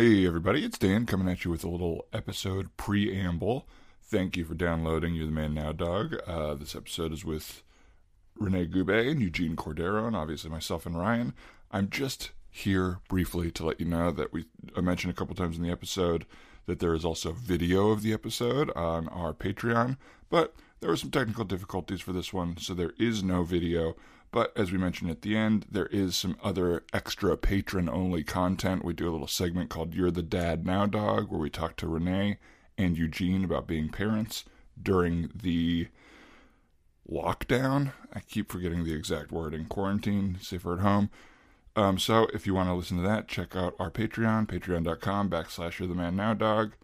Hey, everybody, it's Dan coming at you with a little episode preamble. Thank you for downloading You're the Man Now Dog. Uh, this episode is with Rene Goubet and Eugene Cordero, and obviously myself and Ryan. I'm just here briefly to let you know that we I mentioned a couple times in the episode that there is also video of the episode on our Patreon, but there were some technical difficulties for this one, so there is no video. But as we mentioned at the end, there is some other extra patron only content. We do a little segment called You're the Dad Now Dog, where we talk to Renee and Eugene about being parents during the lockdown. I keep forgetting the exact word in quarantine, safer at home. Um, so if you want to listen to that, check out our Patreon, patreon.com backslash You're the Man Now Dog,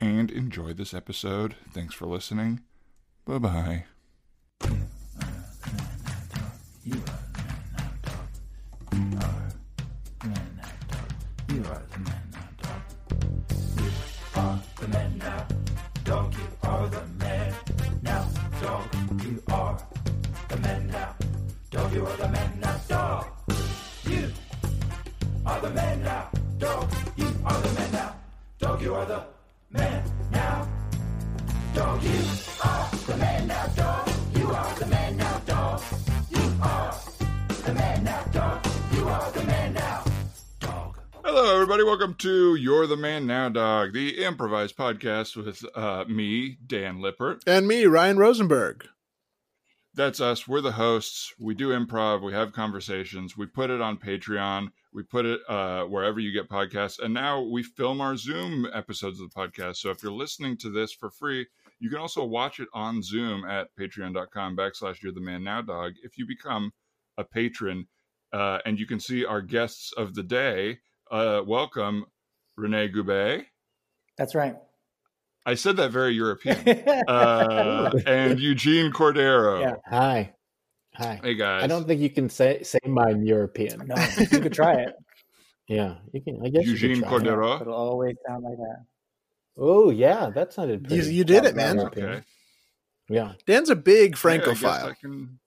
and enjoy this episode. Thanks for listening. Bye bye. You are the man now, dog. You are the man now, dog. You are the man now, dog. You are the man now, dog. You are the man now, dog. You are the man now, dog. You are the man now, dog. You are the man now, dog. You are the man now, dog. You Hello, everybody. Welcome to You're the Man Now Dog, the improvised podcast with uh, me, Dan Lippert. And me, Ryan Rosenberg. That's us. We're the hosts. We do improv. We have conversations. We put it on Patreon. We put it uh, wherever you get podcasts. And now we film our Zoom episodes of the podcast. So if you're listening to this for free, you can also watch it on Zoom at patreon.com backslash you're the man now dog if you become a patron. Uh, and you can see our guests of the day. Uh, welcome, Rene Goubet. That's right. I said that very European. Uh, and Eugene Cordero. Yeah. Hi. Hi. Hey, guys. I don't think you can say say mine European. No, you could try it. Yeah, you can. I guess you Eugene could try it. Cordero. It'll always sound like that. Oh yeah, that sounded. You, Pretty you did it, man. European. Okay. Yeah. Dan's a big Yeah, I guess Francophile. I can-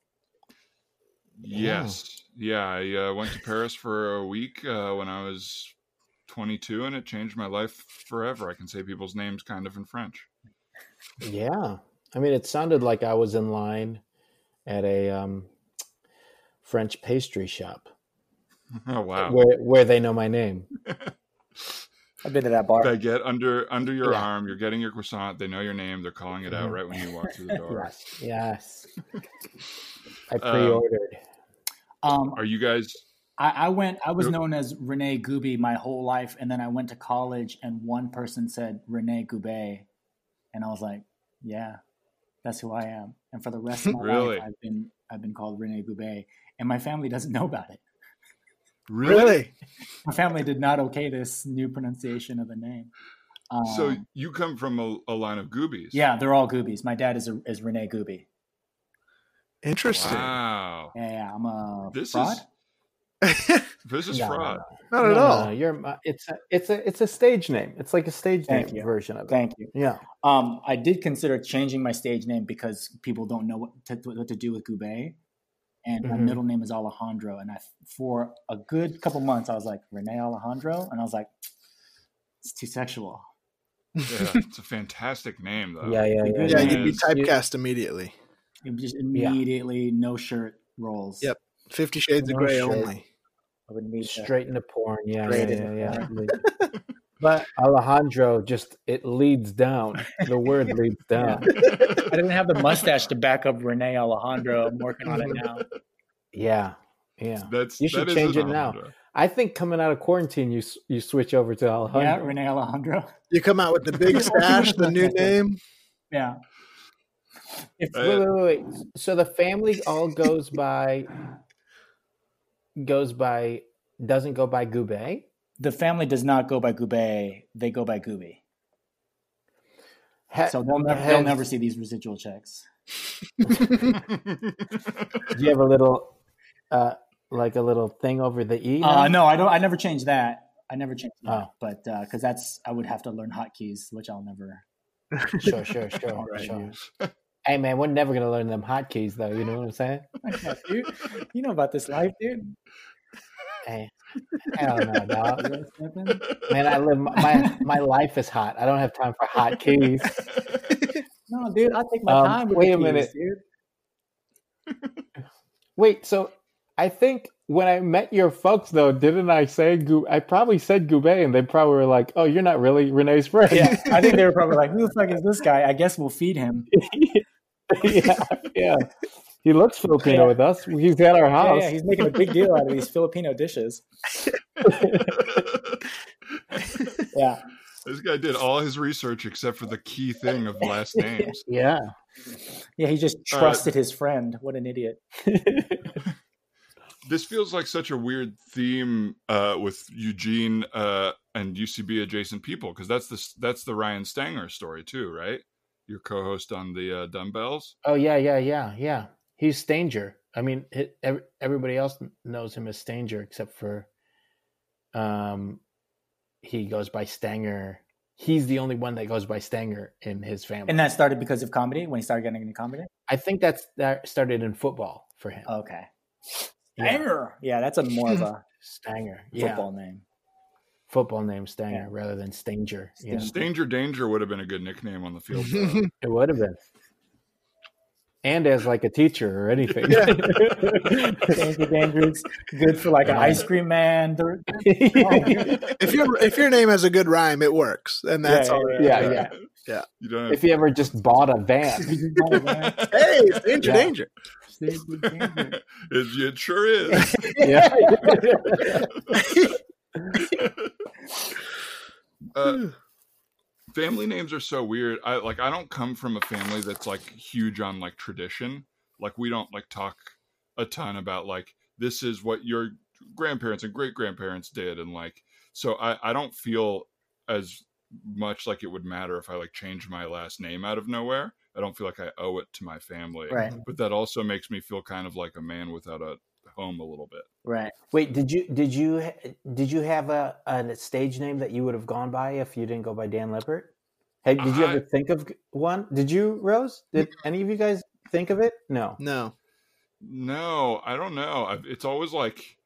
Yes. Yeah. I uh, went to Paris for a week uh, when I was 22, and it changed my life forever. I can say people's names kind of in French. Yeah. I mean, it sounded like I was in line at a um, French pastry shop Oh, wow. where where they know my name. I've been to that bar. Baguette under under your Yeah. arm. You're getting your croissant. They know your name. They're calling it out Mhm. right when you walk through the door. Yes. Yes. I Um, pre-ordered. Um, Are you guys? I, I went. I was Yep. known as Rene Gooby my whole life, and then I went to college, and one person said Rene Goubet, and I was like, "Yeah, that's who I am." And for the rest of my Really? life, I've been I've been called Rene Goubet, and my family doesn't know about it. Really? My family did not okay this new pronunciation of the name. Um, So you come from a, a line of goobies. yeah, they're all Goobies. My dad is a, is Rene Gooby. Interesting. Wow. Yeah, yeah, I'm a This fraud. is this is No, no, fraud. Not at No, no, all. no, You're my- it's a it's a it's a stage name. It's like a stage Thank name you. version of it. Thank you. Yeah. Um, I did consider changing my stage name because people don't know what to, what to do with Goubet, and my Mhm. middle name is Alejandro. And I, for a good couple months, I was like Rene Alejandro, and I was like, it's too sexual. Yeah, it's a fantastic name though. Yeah, yeah, yeah. Yeah, you'd be is. typecast immediately. It just immediately no shirt rolls. Yep. Fifty Shades of Grey shit. only. I would need to- straight into porn. Yeah, Straight yeah, into yeah, porn. yeah. but Alejandro just it leads down. The word leads down. I didn't have the mustache to back up Renee Alejandro. I'm working on it now. Yeah, yeah. That's You should that is change an it now. I think coming out of quarantine, you you switch over to Alejandro. Yeah, Alejandro. Rene Alejandro. You come out with the big stash, the new name. Yeah. If Uh, Wait, wait, wait, wait. So the family all goes by goes by doesn't go by Goubet. the family does not go by Goubet, they go by Gooby. Ha- So they'll never, they'll never see these residual checks. Do you have a little, uh, like a little thing over the e? Uh, no, I don't. I never changed that. I never changed that, Oh. but because that's I would have to learn hotkeys, which I'll never. Sure, sure, sure, Alright. sure. Hey man, we're never gonna learn them hotkeys though. You know what I'm saying? dude, you know about this life, dude. Hey, hell no, dog. Man, I live my my life is hot. I don't have time for hot keys. No, dude, I take my Um, time. With wait a keys, minute. dude. Wait, so I think when I met your folks, though, didn't I say Gu- I probably said Goubet, and they probably were like, "Oh, you're not really Renee's friend." Yeah, I think they were probably like, "Who the fuck is this guy?" I guess we'll feed him. yeah, yeah. He looks Filipino Yeah. with us. He's at our house. yeah, he's making a big deal out of these Filipino dishes. Yeah, this guy did all his research except for the key thing of last names. yeah. yeah, he just Uh, trusted his friend. What an idiot! This feels like such a weird theme uh, with Eugene uh, and UCB adjacent people because that's the that's the Ryan Stanger story too, right? Your co-host on the uh, Dumbbells. oh yeah, yeah, yeah, yeah. He's Stanger. I mean, it, ev- everybody else knows him as Stanger except for, um, he goes by Stanger. He's the only one that goes by Stanger in his family. And that started because of comedy when he started getting into comedy. I think that's that started in football for him. Okay, Yeah. Stanger. Yeah, that's a more of a Stanger. Yeah. football name. Football name Stanger Yeah. rather than Stanger. Yeah. Danger Danger would have been a good nickname on the field. It would have been. And as like a teacher or anything. Danger, dangerous. Good for like an ice cream man. If your if your name has a good rhyme, it works, and that's Yeah, all. that yeah, yeah. You don't if you ever just bought a van. Hey, it's danger, Yeah. danger. it, it sure is. yeah. uh, family names are so weird. I like I don't come from a family that's like huge on like tradition. Like we don't like talk a ton about like this is what your grandparents and great grandparents did and like so I I don't feel as much like it would matter if I like changed my last name out of nowhere. I don't feel like I owe it to my family. Right. But that also makes me feel kind of like a man without a home a little bit. Right. Wait, did you did you did you have a, a stage name that you would have gone by if you didn't go by Dan Lippert? Hey, did you uh, I- ever think of one? Did you, Rose? Did any of you guys think of it? No. No, No, I don't know. I've, it's always like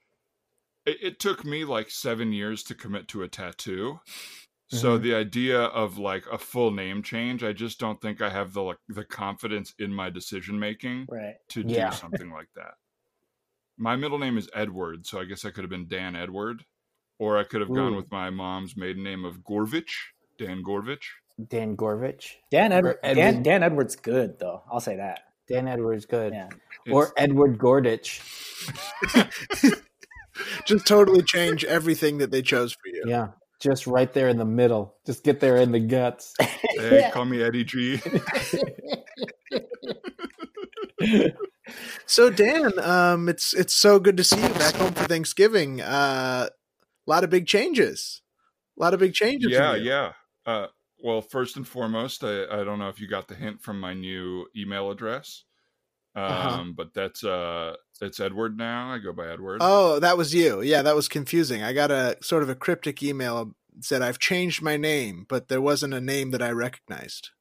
it, it took me like seven years to commit to a tattoo. So Mhm. the idea of like a full name change, I just don't think I have the like the confidence in my decision making Right. to Yeah. do something like that. My middle name is Edward, so I guess I could have been Dan Edward, or I could have gone with my mom's maiden name of Gorvich, Dan Gorvich. Dan Gorvich. Dan Or Edward. Dan, Dan Edwards good though. I'll say that. Dan Edwards, good. Yeah. Or Edward Gordich. just totally change everything that they chose for you. Yeah. Just right there in the middle. Just get there in the guts. hey, call me Eddie G. So Dan, um, it's it's so good to see you back home for Thanksgiving. Uh, a lot of big changes. A lot of big changes. yeah yeah uh, well first and foremost I, I don't know if you got the hint from my new email address um, Uh-huh. but that's uh it's edward now i go by edward Oh, that was you. Yeah, that was confusing. I got a sort of a cryptic email said I've changed my name, but there wasn't a name that I recognized.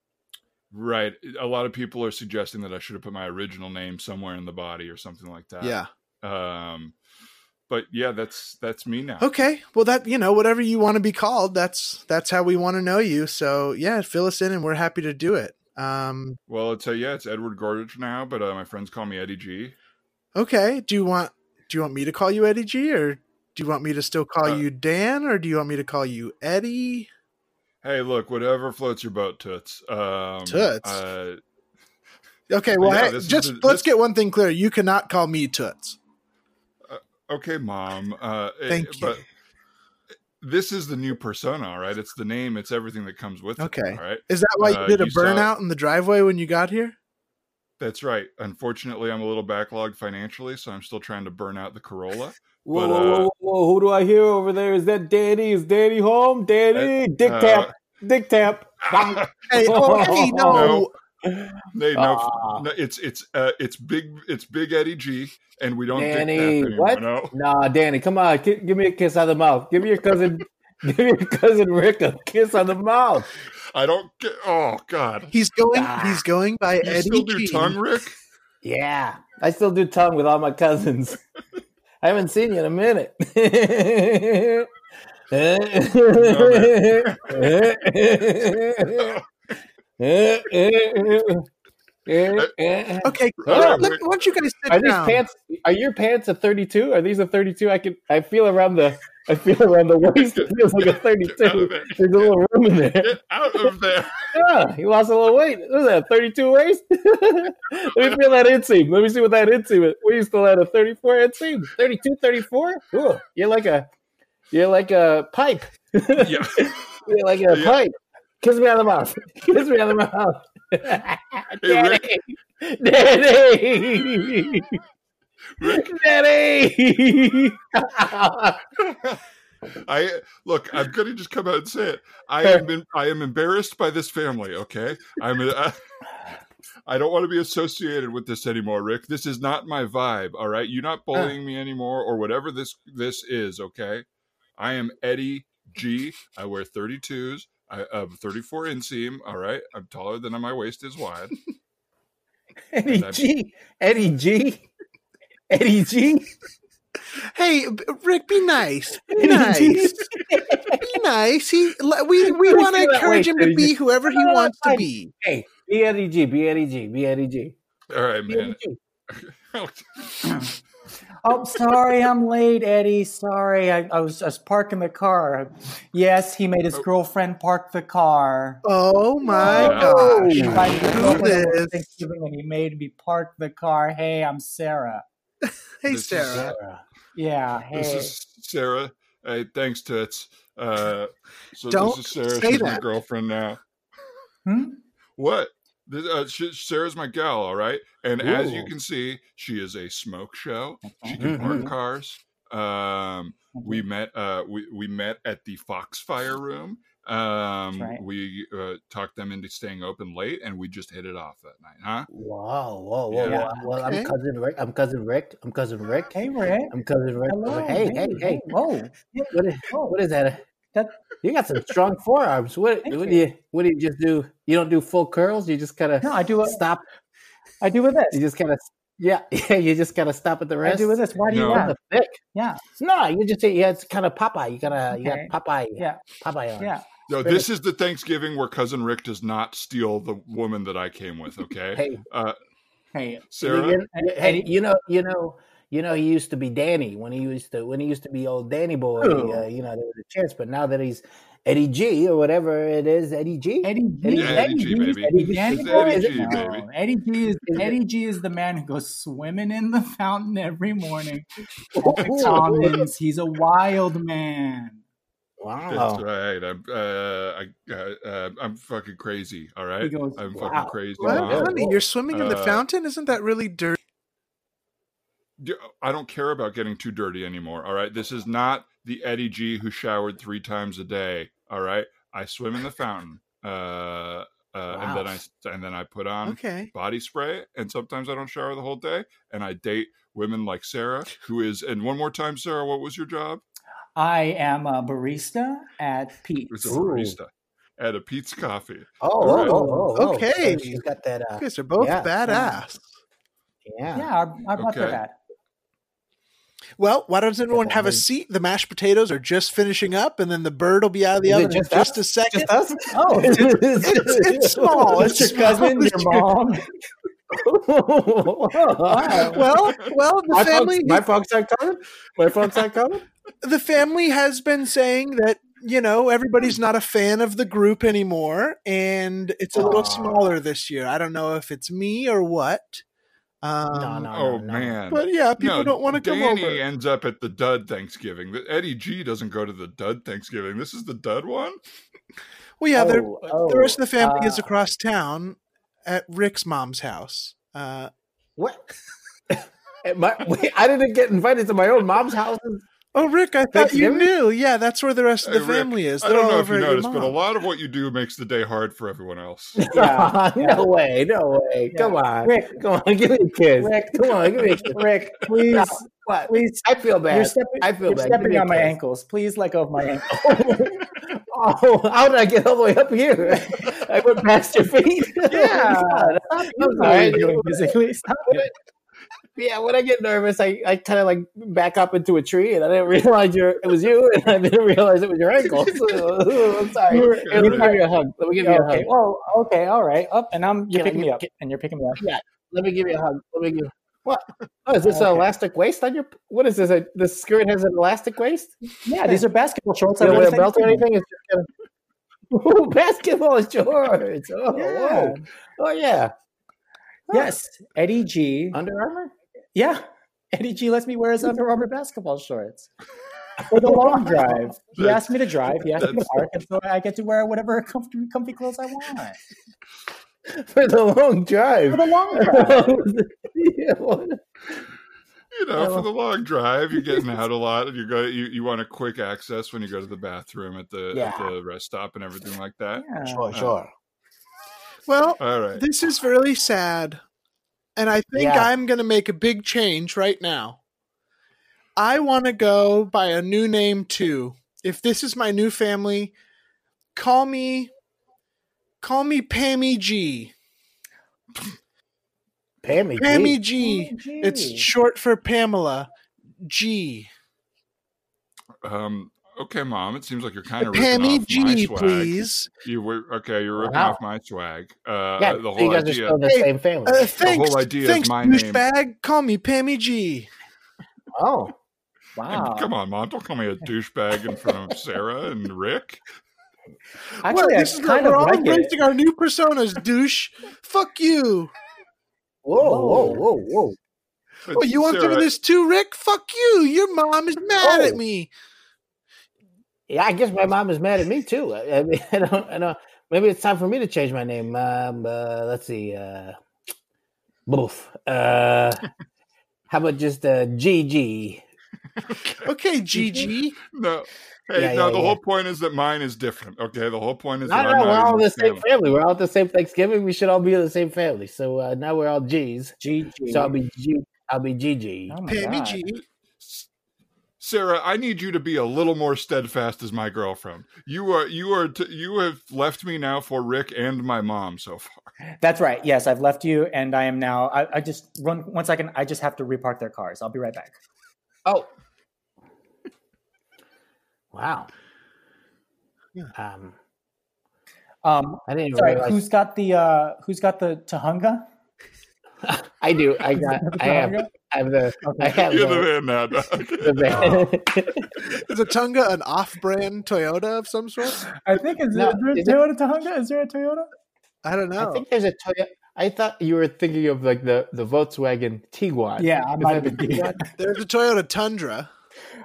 right a lot of people are suggesting that i should have put my original name somewhere in the body or something like that Yeah. um but yeah that's that's me now Okay. Well, that you know, whatever you want to be called, that's that's how we want to know you. So yeah, fill us in, and we're happy to do it. Um, well it's a yeah it's edward gordage now but uh, my friends call me eddie g okay. Do you want do you want me to call you Eddie G, or do you want me to still call Uh, you Dan, or do you want me to call you Eddie? hey look whatever floats your boat toots um Toots? uh, Okay. Well, Yeah, hey, just the- let's this- get one thing clear. You cannot call me Toots. okay mom uh eh, Thank you. but this is the new persona all right it's the name it's everything that comes with Okay. it all right Is that why you Uh, did a you saw- burnout in the driveway when you got here? that's right unfortunately i'm a little backlogged financially so i'm still trying to burn out the corolla Whoa, But, whoa, uh, whoa, whoa, who do I hear over there? Is that Danny? Is Danny home? Danny, dick uh, tap, dick tap. Hey, oh, hey, no. No. Hey, no, Ah. no, it's it's uh, it's big it's big Eddie G, and we don't dick Danny, anymore. what? No, Nah, Danny, come on, gi- give me a kiss on the mouth. Give me your cousin, give me your cousin Rick a kiss on the mouth. I don't get. Oh God, He's going. Ah. He's going by you Eddie still do G. tongue, Rick? Yeah, I still do tongue with all my cousins. I haven't seen you in a minute. Eh, eh, eh, okay, Oh, let, let why don't you guys sit Are these down? pants? Are your pants a thirty-two? Are these a thirty-two? I can. I feel around the. I feel around the waist. It feels like a thirty-two. There's a little room in there. Get out of there. Yeah, he lost a little weight. What is that? Thirty-two waist? Let me feel that inseam. Let me see what that inseam is. We still at a thirty-four inseam. 32, 34? Ooh, you're like a. You're like a pipe. Yeah. You're like a Yeah. pipe. Kiss me on the mouth. Kiss me on the mouth. Rick. Daddy. Daddy. Rick, Daddy. I look. I'm going to just come out and say it. I am. In, I am embarrassed by this family. Okay. I'm. I, I don't want to be associated with this anymore, Rick. This is not my vibe. All right. You're not ah. bullying me anymore, or whatever this this is. Okay. I am Eddie G. I wear 32s. I have 34 inseam. All right. I'm taller than my waist is wide. Eddie G. Eddie G. Eddie G. Hey, Rick, be nice. Be nice. Be nice. He, we we want to encourage him to be whoever he wants to be. Hey, be Eddie G. Be Eddie G. Be Eddie G. All right, man. G. Oh, sorry, I'm late, Eddie. Sorry, I, I was I was parking the car. Yes, he made his girlfriend park the car. Oh my Yeah. gosh. He invited his Who girlfriend over for this? Thanksgiving, and he made me park the car. Hey, I'm Sarah. Hey, This is- Sarah. Yeah, This is Sarah. Hey, thanks, Tits. Uh, so Don't this is Sarah. say She's my that. girlfriend now. Hmm? What? This, uh, she, Sarah's my gal, all right. And as you can see, she is a smoke show. She can park Mhm. cars. Um, we met. Uh, we we met at the Foxfire Room. Um, right. we uh, talked them into staying open late, and we just hit it off that night, huh? Wow, whoa, whoa, Yeah. whoa. Well, Okay. I'm cousin Rick. I'm cousin Rick. I'm cousin Rick. Hey, Rick. I'm cousin Rick. Hello. Hey, hey, hey. Whoa. What is, what is that? That- You got some strong forearms. What, what do you what do you just do? You don't do full curls. You just kind of No, I do. A, stop. I do with this. You just kind of yeah, yeah. You just gotta stop at the I rest. do with this. Why do you want? The thick. Yeah, No, you just yeah. It's kind of Popeye. You gotta you Okay. got Popeye. yeah, Popeye on. yeah. No, this is the Thanksgiving where cousin Rick does not steal the woman that I came with. Okay, Hey, uh, Hey, Sarah. You, And- hey, you know, you know, you know, he used to be Danny when he used to when he used to be old Danny boy. Who? Uh, you know, there was a chance, but now that he's Eddie G or whatever it is, Eddie G. Eddie G. Eddie- Yeah, Eddie G, G's baby. Eddie Danny It's boy? Is? G, No. baby. Eddie G is Is Eddie G is the man who goes swimming in the fountain every morning. at the Ooh. Commons. He's a wild man. Wow. That's right. I'm uh, I, uh, uh, I'm fucking crazy. All right, goes, I'm wow. fucking crazy. What, Mom. Honey? You're swimming in the Uh, fountain? Isn't that really dirty? D- I don't care about getting too dirty anymore. All right, this is not the Eddie G who showered three times a day. All right, I swim in the fountain, uh, uh, and then I and then I put on Okay. body spray, and sometimes I don't shower the whole day, and I date women like Sarah, who is. And one more time, Sarah, what was your job? I am a barista at It's Peet's. a Ooh. barista at a Peet's Coffee. Oh, All right. oh, oh, oh, Okay. So she's got that. You Uh, guys are both Yeah. badass. yeah. Yeah, I, I brought Okay. that. Well, why doesn't everyone have a seat? The mashed potatoes are just finishing up, and then the bird will be out of the Is oven in just just a second. Just us? Oh, it's, it's- it's small. It's It's your cousin, small. your mom. well, well, the my family, folks, my folks aren't coming. My folks aren't coming. the family has been saying that you know everybody's not a fan of the group anymore, and it's a little smaller this year. I don't know if it's me or what. Um, No, no, oh no. man! But yeah, people no, don't want to come Danny over. ends up at the Dud Thanksgiving. The- Eddie G doesn't go to the Dud Thanksgiving. This is the Dud one. Well, yeah, Oh, oh, the rest of the family is uh, across town at Rick's mom's house. Uh, What? my, wait, I didn't get invited to my own mom's house. Oh, Rick, I thought you knew. Yeah, that's where the rest of Hey, the Rick, family is. I They're don't know if you noticed, but a lot of what you do makes the day hard for everyone else. Yeah. no way, no way. Yeah. Come on, Rick. Come on, give me a kiss. Rick. Come on, give me a kiss. Rick, please, What? please. I feel bad. You're stepping, I feel you're bad. Stepping on my ankles. Please let go of my ankles. oh, how did I get all the way up here? I went past your feet. Yeah. Stop I'm you sorry. doing physically. Stop it. Yeah, when I get nervous, I, I kind of like back up into a tree, and I didn't realize your it was you, and I didn't realize it was your ankle. So, I'm sorry. Let me give you a hug. Let me give you a okay. hug. Oh, okay. All right. Up and I'm. You're picking me get- up, and you're picking me up. Yeah, let me give you a hug. Let me give. What? Oh, is this an elastic waist on your? What is this? A, the skirt has an elastic waist? Yeah, these are basketball shorts. You don't wear a belt or anything? It's just kind of Ooh, basketball shorts. Oh, Yeah. whoa. oh yeah. Yes, Eddie G. Under Armour. Yeah, Eddie G lets me wear his Under Armour basketball shorts for the long drive. He That's- asked me to drive. He asked me to park, and so I get to wear whatever comfy, comfy clothes I want for the long drive. for the long drive. You know, for the long drive, you're getting out a lot. and You go, you, you want a quick access when you go to the bathroom at the at the rest stop and everything like that. Yeah. Sure, uh, sure. Well, All right. this is really sad. And I think Yeah. I'm going to make a big change right now. I want to go by a new name too. If this is my new family, call me call me Pammy G. Pammy. Pammy G. G. G. It's short for Pamela G. Um. Okay, mom. It seems like you're kind of Pammy off my G, swag. please. You were okay. You're ripping Wow. off my swag. Uh, Yeah, the whole you guys are still the Hey, same family. Uh, thanks, whole idea is my name. douchebag. Call me Pammy G. oh, Wow. Come on, mom. Don't call me a douchebag in front of Sarah and Rick. Actually, well, I this is kind we're of all like it. embracing our new personas, douche. Fuck you. whoa, whoa, whoa, whoa. But Oh, you want some of this too, Rick? Fuck you. Your mom is mad Oh. at me. Yeah, I guess my mom is mad at me too. I, I mean, I don't, I don't. Maybe it's time for me to change my name. Um, uh, let's see. Uh, boof. Uh, how about just uh, GG? Okay, GG. No. Hey, Yeah, no. yeah, the yeah. whole point is that mine is different. Okay. The whole point is No, that no, we're all in the same family. family. We're all at the same Thanksgiving. We should all be in the same family. So uh, now we're all G's. GG. So I'll be G. I'll be GG. Oh Pammy God. G. Sarah, I need you to be a little more steadfast as my girlfriend. You are, you are, t- you have left me now for Rick and my mom so far. That's right. Yes, I've left you, and I am now. I, I just run one second. I just have to repark their cars. I'll be right back. Oh, wow. Yeah. Um, Um, I didn't even sorry, realize. who's got the uh, who's got the Tujunga? I do. I got. I have. Tujunga? I have the. I have You're the the. man now, dog. the Is a Tunga an off-brand Toyota of some sort? I think is, No, there, is is there it- a Toyota Tujunga? Is there a Toyota? I don't know. I think there's a Toyota. I thought you were thinking of like the the Volkswagen Tiguan. Yeah, I might have been. Tiguan? There's a Toyota Tundra.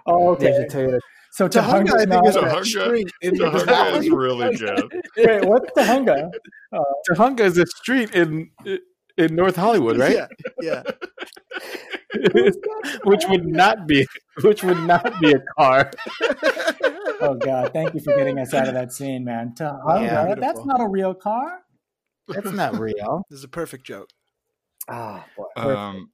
Oh, There's okay. a Toyota. So Tujunga, I think, is not- that Tujunga- street in Tujunga is really good. Wait, what's Tujunga? Uh, Tujunga is a street in in North Hollywood, Yeah, yeah. which would not be which would not be a car. Oh God! Thank you for getting us out of that scene, man. Tujunga. Yeah. that's not a real car. That's not real. This is a perfect joke. Ah, boy. Um,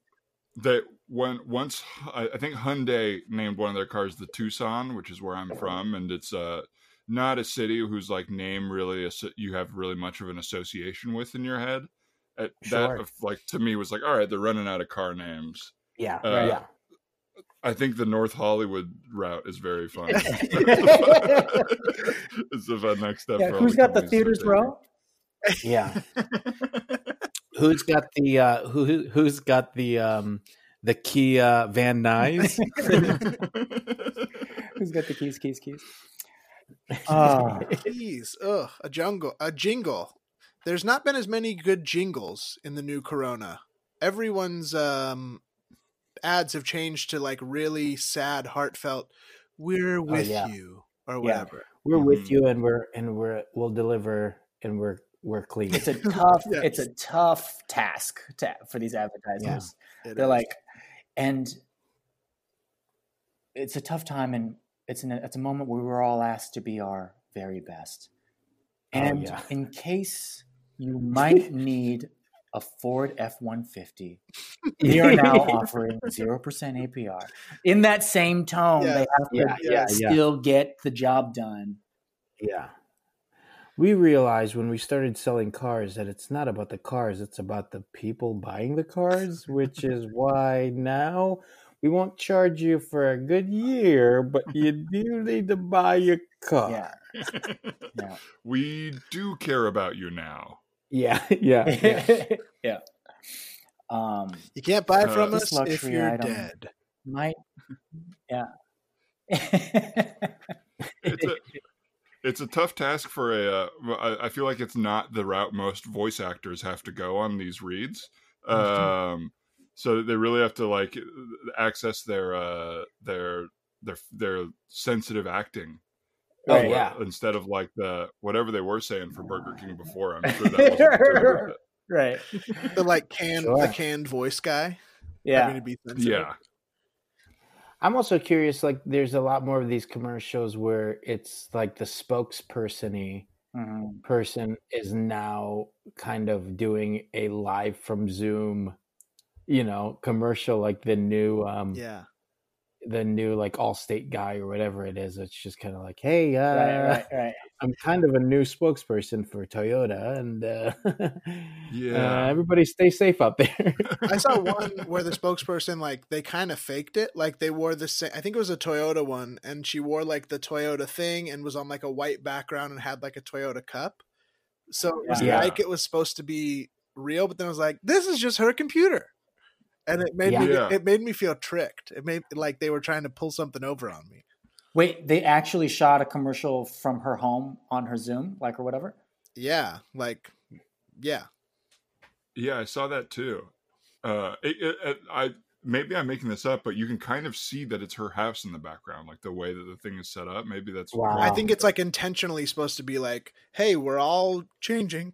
that when once I, I think Hyundai named one of their cars the Tucson, which is where I'm from, and it's uh not a city whose like name really asso- you have really much of an association with in your head. Uh, Sure. That like to me was like, all right, they're running out of car names. Yeah, Uh, yeah. I think the North Hollywood route is very fun. it's a fun next step. Yeah, for all who's got the theaters row? Yeah. who's got the uh who who- who's got the um the Kia Van Nuys? Who's got the keys? Keys? Keys? Ah, Please, ugh, a jungle, a jingle. There's not been as many good jingles in the new Corona. Everyone's um, ads have changed to like really sad, heartfelt. We're with yeah. you or Yeah. whatever. we're with Mhm. you and we're and we're we'll deliver and we're we're clean. it's a tough. Yes. It's a tough task to, for these advertisers. It They're is. like, and it's a tough time, and it's an it's a moment where we're all asked to be our very best. Oh, And yeah. in case you might need a Ford F one fifty, we are now offering zero percent APR. In that same tone, Yeah. they have to Yeah, yeah, yeah. still get the job done. Yeah. we realized when we started selling cars that it's not about the cars, it's about the people buying the cars, which is why now we won't charge you for a good year, but you do need to buy your car. Yeah. Yeah. we do care about you now. Yeah, yeah. yeah. yeah. Um, You can't buy Uh, from this us if luxury you're item. dead. might. Yeah. It's a it's a tough task for a. Uh, I, I feel like it's not the route most voice actors have to go on these reads. Um, so they really have to like access their uh their their their sensitive acting. Oh, yeah. Instead of like the whatever they were saying for Burger King before, I'm sure that wasn't good, but- right. The like canned Sure. the canned voice guy. Yeah. to be. Yeah, I'm also curious. Like, there's a lot more of these commercials where it's like the spokesperson Mhm. person is now kind of doing a live from Zoom, you know, commercial like the new, um, Yeah. The new like Allstate guy or whatever it is. It's just kind of like, hey, uh, Right, right, right. I'm kind of a new spokesperson for Toyota, and uh, Yeah. uh, everybody stay safe out there. I saw one where the spokesperson like they kind of faked it, like they wore the same. I think it was a Toyota one, and she wore like the Toyota thing and was on like a white background and had like a Toyota cup. So it was Yeah. like it was supposed to be real, but then I was like, this is just her computer, and it made me Yeah. it made me feel tricked. It made like they were trying to pull something over on me. Wait, they actually shot a commercial from her home on her Zoom, like or whatever. Yeah, like yeah, yeah, I saw that too. Uh, it, it, it- I maybe I'm making this up, but you can kind of see that it's her house in the background, like the way that the thing is set up. Maybe that's Wow. I think it's like intentionally supposed to be like, hey, we're all changing.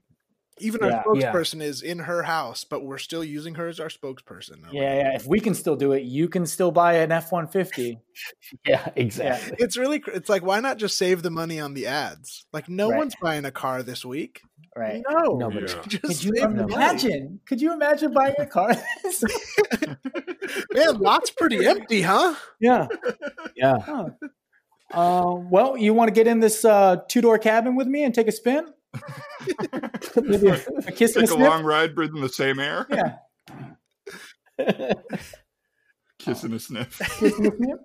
Even our Yeah. Yeah. spokesperson is in her house, but we're still using her as our spokesperson. Yeah, yeah. If we can still do it, you can still buy an F one fifty. yeah, exactly. It's really, it's like, why not just save the money on the ads? Like, no Right. one's buying a car this week. Right. No, Nobody. Yeah. just Could you save the money. imagine? Could you imagine buying a car? Man, lot's pretty empty, huh? yeah. Yeah. Huh. Uh, well, you want to get in this uh, two door cabin with me and take a spin? Maybe a, a kiss and a take a sniff? long ride breathing the same air, Yeah. kiss and a sniff. Kiss and a sniff.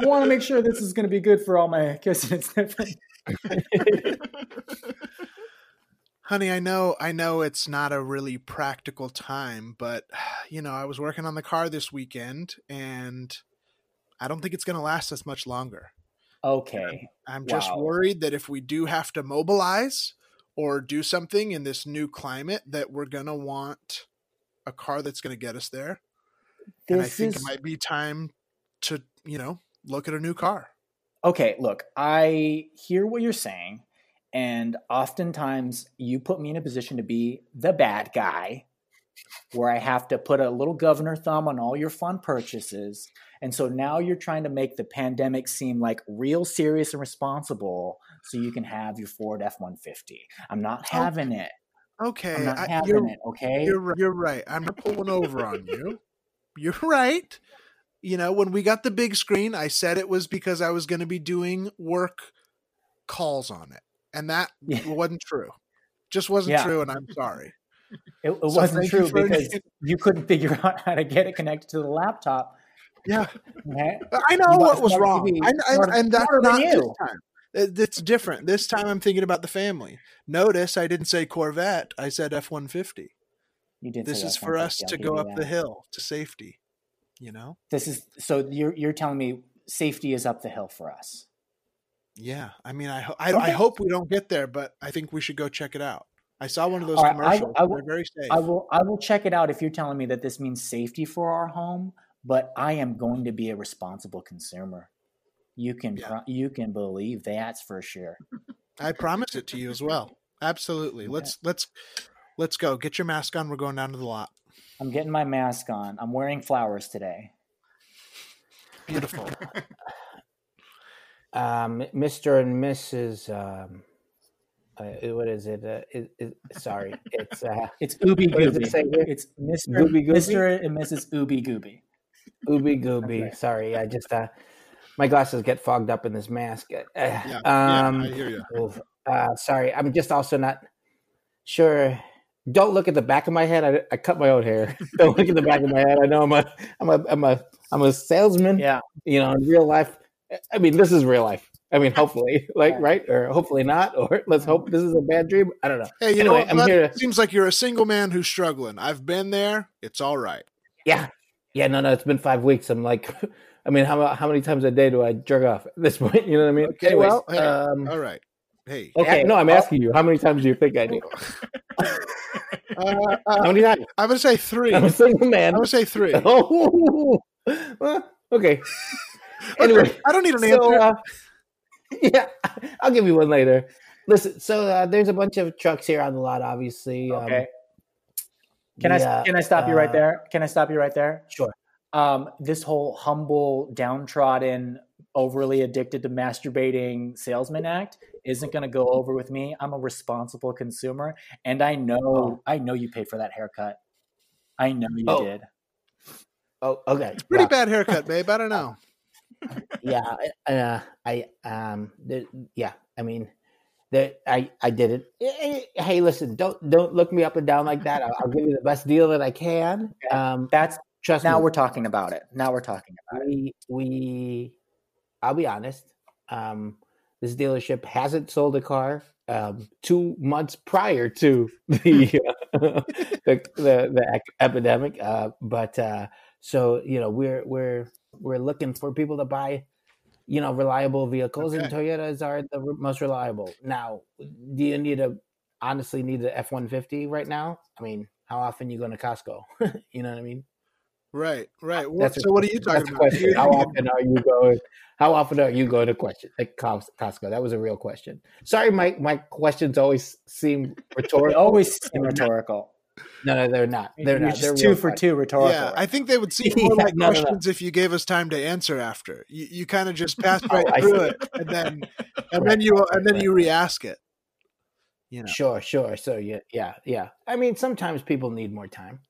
I want to make sure this is going to be good for all my kissing and sniffing. Honey, I know, I know it's not a really practical time, but you know, I was working on the car this weekend, and I don't think it's going to last us much longer. Okay. I'm just Wow. worried that if we do have to mobilize or do something in this new climate, that we're gonna want a car that's gonna get us there. and I think is it might be time to, you know, look at a new car. okay. Look, I hear what you're saying, and oftentimes you put me in a position to be the bad guy, where I have to put a little governor thumb on all your fun purchases. And so now you're trying to make the pandemic seem like real serious and responsible, so you can have your Ford F one fifty. I'm not oh, having it. Okay, I'm not I- having you're, it. Okay. you're ri- you're right. I'm pulling over on you. You're right. You know, when we got the big screen, I said it was because I was going to be doing work calls on it, and that Yeah. wasn't true. Just wasn't Yeah. true, and I'm sorry. It, it So wasn't you true because you couldn't figure out how to get it connected to the laptop. Yeah, Okay? I know what was wrong, TV, I, I, and that's not this time. It- It's different. This time, I'm thinking about the family. Notice I didn't say Corvette. I said F one fifty. You did. This is for us to go you up the hill to safety. You know? This is so you're you're telling me safety is up the hill for us. Yeah. I mean, I I, I hope we don't get there, but I think we should go check it out. I saw one of those All right, I will- commercials. I will- They're very safe. I will I will check it out if you're telling me that this means safety for our home, but I am going to be a responsible consumer. You can Yeah. pro- you can believe that's for sure. I promise it to you as well. Absolutely. Okay. Let's let's let's go. Get your mask on. We're going down to the lot. I'm getting my mask on. I'm wearing flowers today. Beautiful. um, Mr. and Mrs. Um, uh, what is it? Uh, it, it sorry, it's uh, It's Ooby What does it say here? It's Mr. Gooby Gooby? Mr. and Mrs. Ooby Gooby. Ooby Gooby. right. Sorry, I just uh, my glasses get fogged up in this mask. Uh, Yeah, um, yeah, I hear you. Uh, sorry, I'm just also not sure. Don't look at the back of my head. I, I cut my own hair. Don't look at the back of my head. I know I'm a I'm a I'm a I'm a salesman. Yeah. You know, in real life. I mean, this is real life. I mean, hopefully, like right, or hopefully not, or let's hope this is a bad dream. I don't know. Hey, you Anyway, know what? I'm here It to- seems like you're a single man who's struggling. I've been there. It's all right. Yeah, yeah. No, no. It's been five weeks. I'm like, I mean, how how many times a day do I jerk off at this point? You know what I mean? Okay, Anyways, well, hey, um, All right. Hey. okay. No, I'm asking you. How many times do you think I do? Uh, How uh, many times? I'm gonna say three. I'm I'm a single man. I'm gonna say three. Oh, well, okay. Anyway, I don't need an so, answer. uh, yeah, I'll give you one later. Listen, so uh, there's a bunch of trucks here on the lot. Obviously, um, Okay. Can the, I uh, can I stop you right uh, there? Can I stop you right there? Sure. Um, this whole humble, downtrodden, overly addicted to masturbating salesman act isn't going to go over with me. I'm a responsible consumer, and I know Oh. I know you paid for that haircut. I know you Oh. did. Oh, okay. Pretty Well, bad haircut, babe. I don't know. Yeah uh, i um there, yeah i mean there i i did it. Eh, eh, hey listen don't don't look me up and down like that. I'll, I'll give you the best deal that i can. Um That's trust now me. we're talking about it. Now we're talking about it. we we i'll be honest um this dealership hasn't sold a car um two months prior to the uh, the, the the epidemic uh but uh so you know we're we're we're looking for people to buy you know reliable vehicles and toyotas are the most reliable now do you need a honestly need the f-150 right now i mean how often you going to costco you know what i mean Right, right. Uh, well, that's a so what are you talking about? question. How often are you going? How often are you going to question at Costco? That was a real question. Sorry, my my questions always seem rhetorical. always seem rhetorical. No, no, they're not. They're You're not. just They're two for questions. two rhetorical. Yeah, I think they would seem more Yeah, like no, no, no. questions if you gave us time to answer after. You, you kind of just passed Oh, right I through it, and then and Right. then you and then you re-ask it. You know, Sure, sure. So yeah, yeah, yeah. I mean, sometimes people need more time.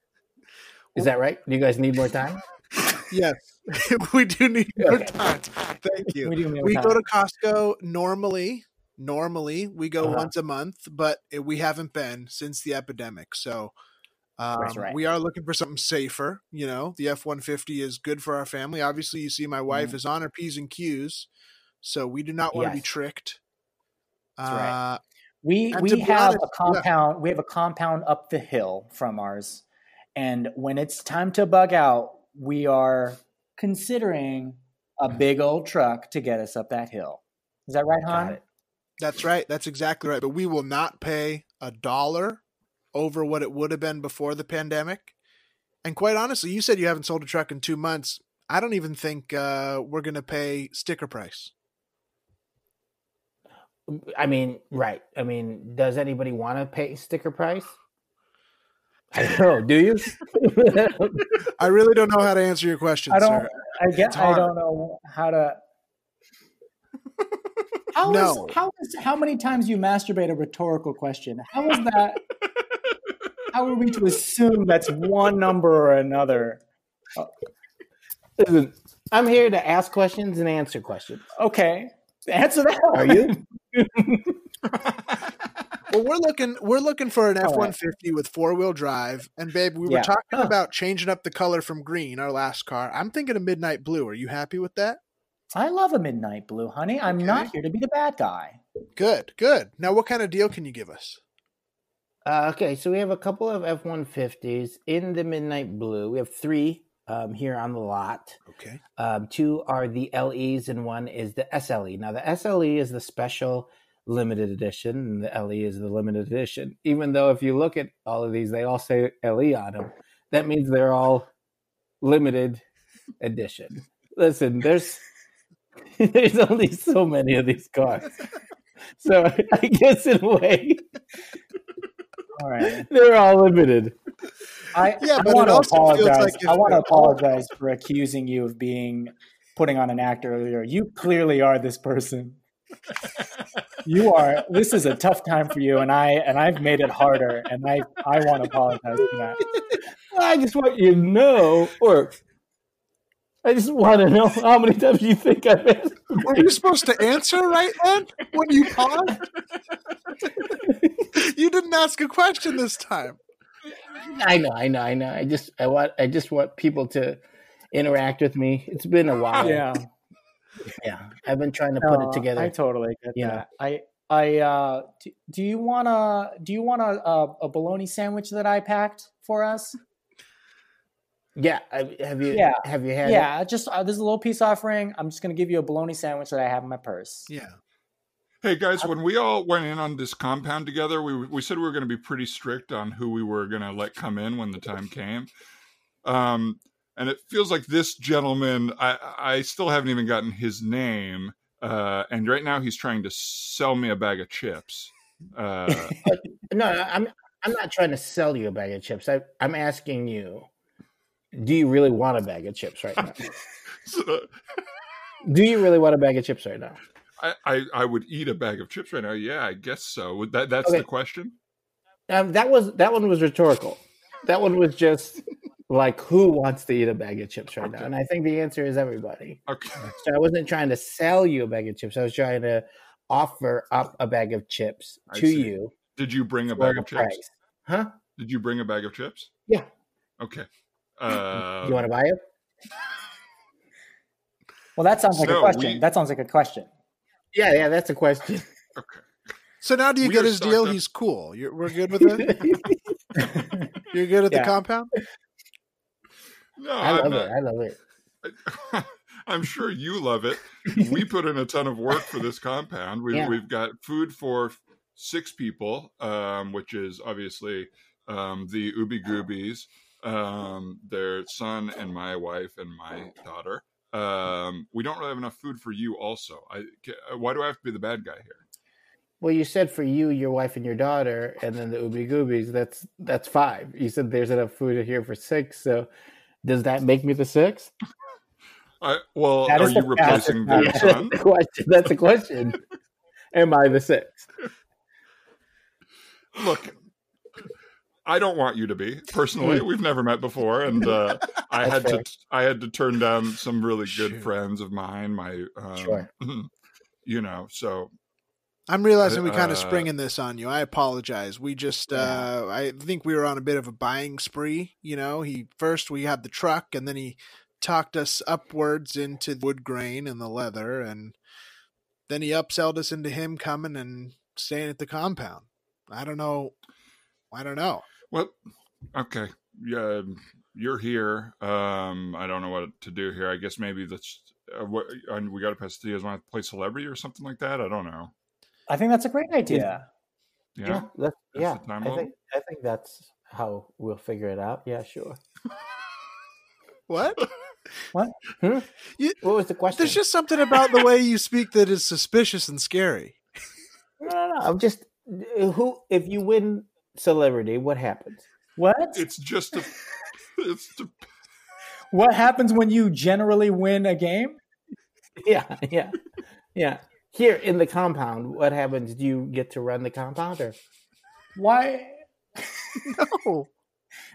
Is that right? Do you guys need more time? yes, we do need more Okay. time. Thank you. We we go to Costco normally. Normally, we go Uh-huh. once a month, but it- we haven't been since the epidemic. So, um, right. we are looking for something safer. You know, the F one fifty is good for our family. Obviously, you see, my wife Mhm. is on her p's and q's, so we do not want to be tricked. That's right. Uh, We we have honest, a compound. We have a compound up the hill from ours, and when it's time to bug out, we are considering a big old truck to get us up that hill. Is that right, Han? That's right. That's exactly right. But we will not pay a dollar over what it would have been before the pandemic. And quite honestly, you said you haven't sold a truck in two months. I don't even think uh, we're going to pay sticker price. I mean, right. I mean, does anybody want to pay sticker price? I don't know. Do you? I really don't know how to answer your question, I don't. sir. I get. It's I don't know how to. How is No. how is how many times you masturbate a rhetorical question? How is that? How are we to assume that's one number or another? Listen, I'm here to ask questions and answer questions. Okay, answer that. Are you? Well, we're looking we're looking for an F one fifty with four wheel drive. And babe, we were Yeah. talking Huh. about changing up the color from green, our last car. I'm thinking a midnight blue. Are you happy with that? I love a midnight blue, honey. I'm not here to be the bad guy. Good, good. Now, what kind of deal can you give us? Uh, okay, so we have a couple of F one fifties in the midnight blue. We have three um, here on the lot. Okay. Um, two are the LEs, and one is the SLE. Now, the SLE is the special limited edition, and the LE is the limited edition. Even though, if you look at all of these, they all say LE on them. That means they're all limited edition. Listen, there's there's only so many of these cars, so I guess in a way All right. they're all limited. I, Yeah, I but it want to also feels apologize. like I want to apologize for accusing you of being putting on an act earlier. You clearly are this person. You are. This is a tough time for you, and I and I've made it harder, and I I want to apologize for that. I just want you to know, or I just want to know how many times you think I've asked. Were you supposed to answer right then when you paused? you didn't ask a question this time. I know, I know, I know. I just, I want, I just want people to interact with me. It's been a while. Yeah. yeah. I've been trying to put No, it together. I totally get that. Yeah. that. I I uh do, do you want to do you want a, a a bologna sandwich that I packed for us? yeah, I, have you? Yeah. have you had? it? Yeah, just uh, this is a little peace offering. I'm just going to give you a bologna sandwich that I have in my purse. Yeah. Hey guys, when we all went in on this compound together, we we said we were going to be pretty strict on who we were going to let come in when the time came. Um, and it feels like this gentleman, I I still haven't even gotten his name. Uh, and right now he's trying to sell me a bag of chips. Uh, No, I'm, I'm not trying to sell you a bag of chips. I, I'm asking you, do you really want a bag of chips right now? so do you really want a bag of chips right now? I, I I would eat a bag of chips right now. Yeah, I guess so. Would that that's Okay. the question? Um, that was that one was rhetorical. That one was just like who wants to eat a bag of chips right now? And I think the answer is everybody. Okay. So I wasn't trying to sell you a bag of chips. I was trying to offer up a bag of chips to you Did you bring a bag of chips? price. Huh? Did you bring a bag of chips? Yeah. Okay. Uh, you want to buy it? Well, that sounds like So a question. we- that sounds like a question. Yeah, yeah, that's a question. okay. So now do you We get his deal? up. He's cool. You're, we're good with it? You're good at Yeah. the compound? No, I love not- it. I love it. I'm sure you love it. We put in a ton of work for this compound. We, Yeah. We've got food for six people, um, which is obviously um, the Ooby Goobies, um, their son and my wife and my daughter. Um, we don't really have enough food for you. Also, I, why do I have to be the bad guy here? Well, you said for you, your wife, and your daughter, and then the Ooby Goobies. That's that's five. You said there's enough food here for six. So, does that make me the sixth? I, well, That are you replacing their that's son? the question. That's the question. Am I the sixth? Look, I don't want you to be personally. We've never met before, and uh, I had fair. to I had to turn down some really good friends of mine. My, um, Sure. you know, so I'm realizing we kind Uh, of springing this on you. I apologize. We just, uh, I think we were on a bit of a buying spree. You know, he first we had the truck, and then he talked us upwards into wood grain and the leather, and then he upselled us into him coming and staying at the compound. I don't know. I don't know. well, okay, yeah, you're here. Um, I don't know what to do here. I guess maybe that's uh, what and we got to pass. Do you guys want to play celebrity or something like that? I don't know. I think that's a great idea. Yeah, that's, That's yeah. the time I limit? think I think that's how we'll figure it out. Yeah, sure. What? What was the question? There's just something about the way you speak that is suspicious and scary. no, no, no. I'm just who. If you win celebrity, what happens? What? it's just a, it's to, What happens when you generally win a game? Yeah, yeah, yeah. Here in the compound, what happens? Do you get to run the compound, or Why? No.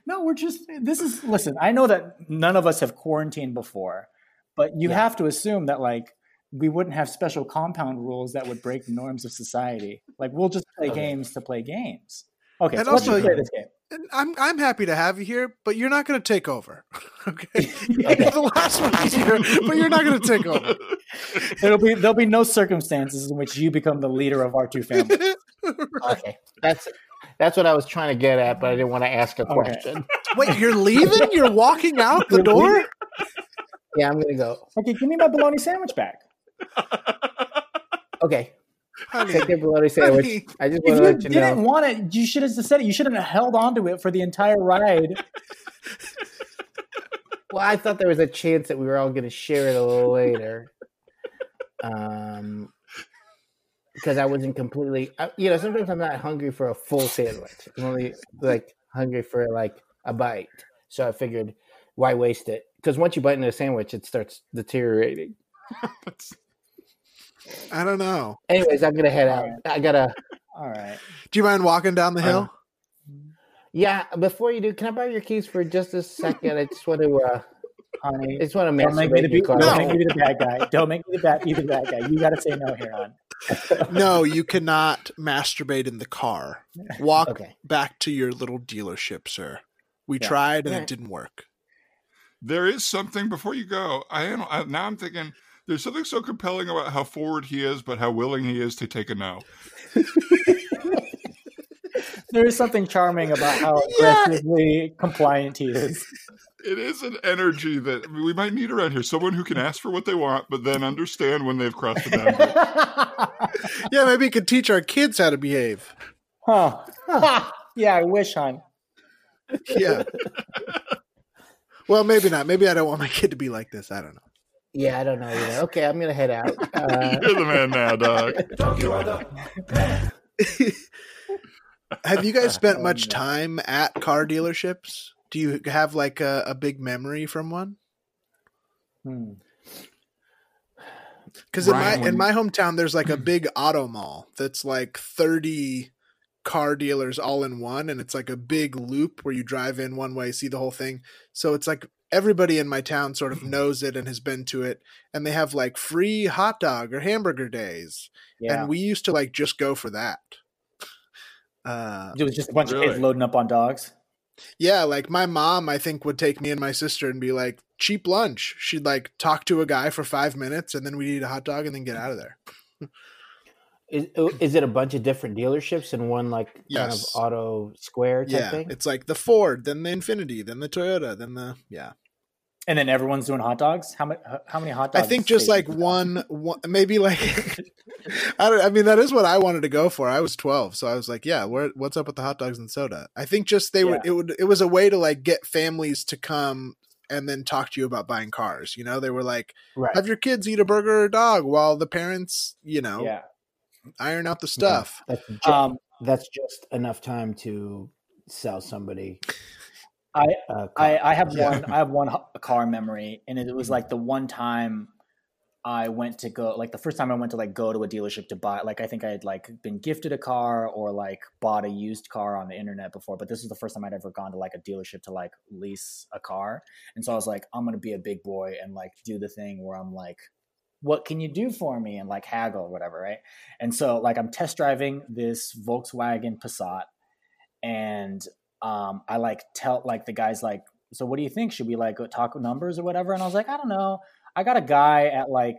No, we're just. This is. Listen, I know that none of us have quarantined before, but you Yeah. have to assume that like we wouldn't have special compound rules that would break the norms of society. Like we'll just play Okay. games to play games. Okay, And so let's also- play this game. And I'm I'm happy to have you here, but you're not going to take over. Okay. Okay. the last one was here, but you're not going to take over. There'll be there'll be no circumstances in which you become the leader of our two families. okay? That's that's what I was trying to get at, but I didn't want to ask a Okay. question. Wait, you're leaving? You're walking out the You're door? leaving? Yeah, I'm gonna go. Okay, give me my bologna sandwich back. Okay, Honey, take your bologna sandwich. honey, I just want to let you know. If you didn't want it, you should have said it. You shouldn't have held on to it for the entire ride. Well, I thought there was a chance that we were all going to share it a little later. Um, because I wasn't completely, I, you know, sometimes I'm not hungry for a full sandwich. I'm only like hungry for like a bite. So I figured, why waste it? Because once you bite into a sandwich, it starts deteriorating. I don't know. Anyways, I'm gonna head out. I gotta. All right. Do you mind walking down the hill? Yeah, before you do, can I borrow your keys for just a second? I just want to. uh honey. I just want to Don't make me the, masturbate be, your car. don't make me the bad guy. Don't make me the bad, be the bad guy. You got to say no here on. No, you cannot masturbate in the car. Walk Okay. back to your little dealership, sir. We Yeah. tried and Yeah. it didn't work. There is something before you go. I am I, now. I'm thinking there's something so compelling about how forward he is, but how willing he is to take a no. There is something charming about how Yeah. aggressively compliant he is. It is an energy that we might need around here. Someone who can ask for what they want, but then understand when they've crossed the boundary. Yeah, maybe we could teach our kids how to behave. huh. yeah, I wish, hon. Yeah. well, maybe not. Maybe I don't want my kid to be like this. I don't know. Yeah, I don't know either. Okay, I'm gonna head out. Uh, You're the man now, dog. Dog, you are the man. Have you guys spent Oh, much time at car dealerships? Do you have like a, a big memory from one? Hmm. Because in Ryan, my in my hometown, there's like a big auto mall that's like 30 car dealers all in one, and it's like a big loop where you drive in one way, see the whole thing. So it's like everybody in my town sort of knows it and has been to it, and they have like free hot dog or hamburger days, Yeah. and we used to like just go for that. Uh, it was just a bunch of kids loading up on dogs. Yeah, like my mom, I think, would take me and my sister and be like, cheap lunch. She'd like talk to a guy for five minutes and then we'd eat a hot dog and then get out of there. is, oh, is it a bunch of different dealerships in one like kind of auto square type Yeah. thing? It's like the Ford, then the Infiniti, then the Toyota, then the, yeah. And then everyone's doing hot dogs. How many? How many hot dogs? I think just like one, one maybe like, I don't, I mean, that is what I wanted to go for. I was 12. So I was like, yeah, where, what's up with the hot dogs and soda? I think just they would, it would, it was a way to like get families to come and then talk to you about buying cars. You know, they were like, right. have your kids eat a burger or a dog while the parents, you know, Yeah. Iron out the stuff. That's just, Um, that's just enough time to sell somebody. I a car. I, I have Yeah. one I have one car memory, and it was like the one time I went to go like the first time I went to like go to a dealership to buy like I think I had like been gifted a car or like bought a used car on the internet before, but this was the first time I'd ever gone to like a dealership to like lease a car, and so I was like I'm gonna be a big boy and like do the thing where I'm like. What can you do for me and like haggle or whatever, right? And so like I'm test driving this Volkswagen Passat, and um, I like tell like the guys like, so what do you think? Should we like talk numbers or whatever? And I was like, I don't know. I got a guy at like,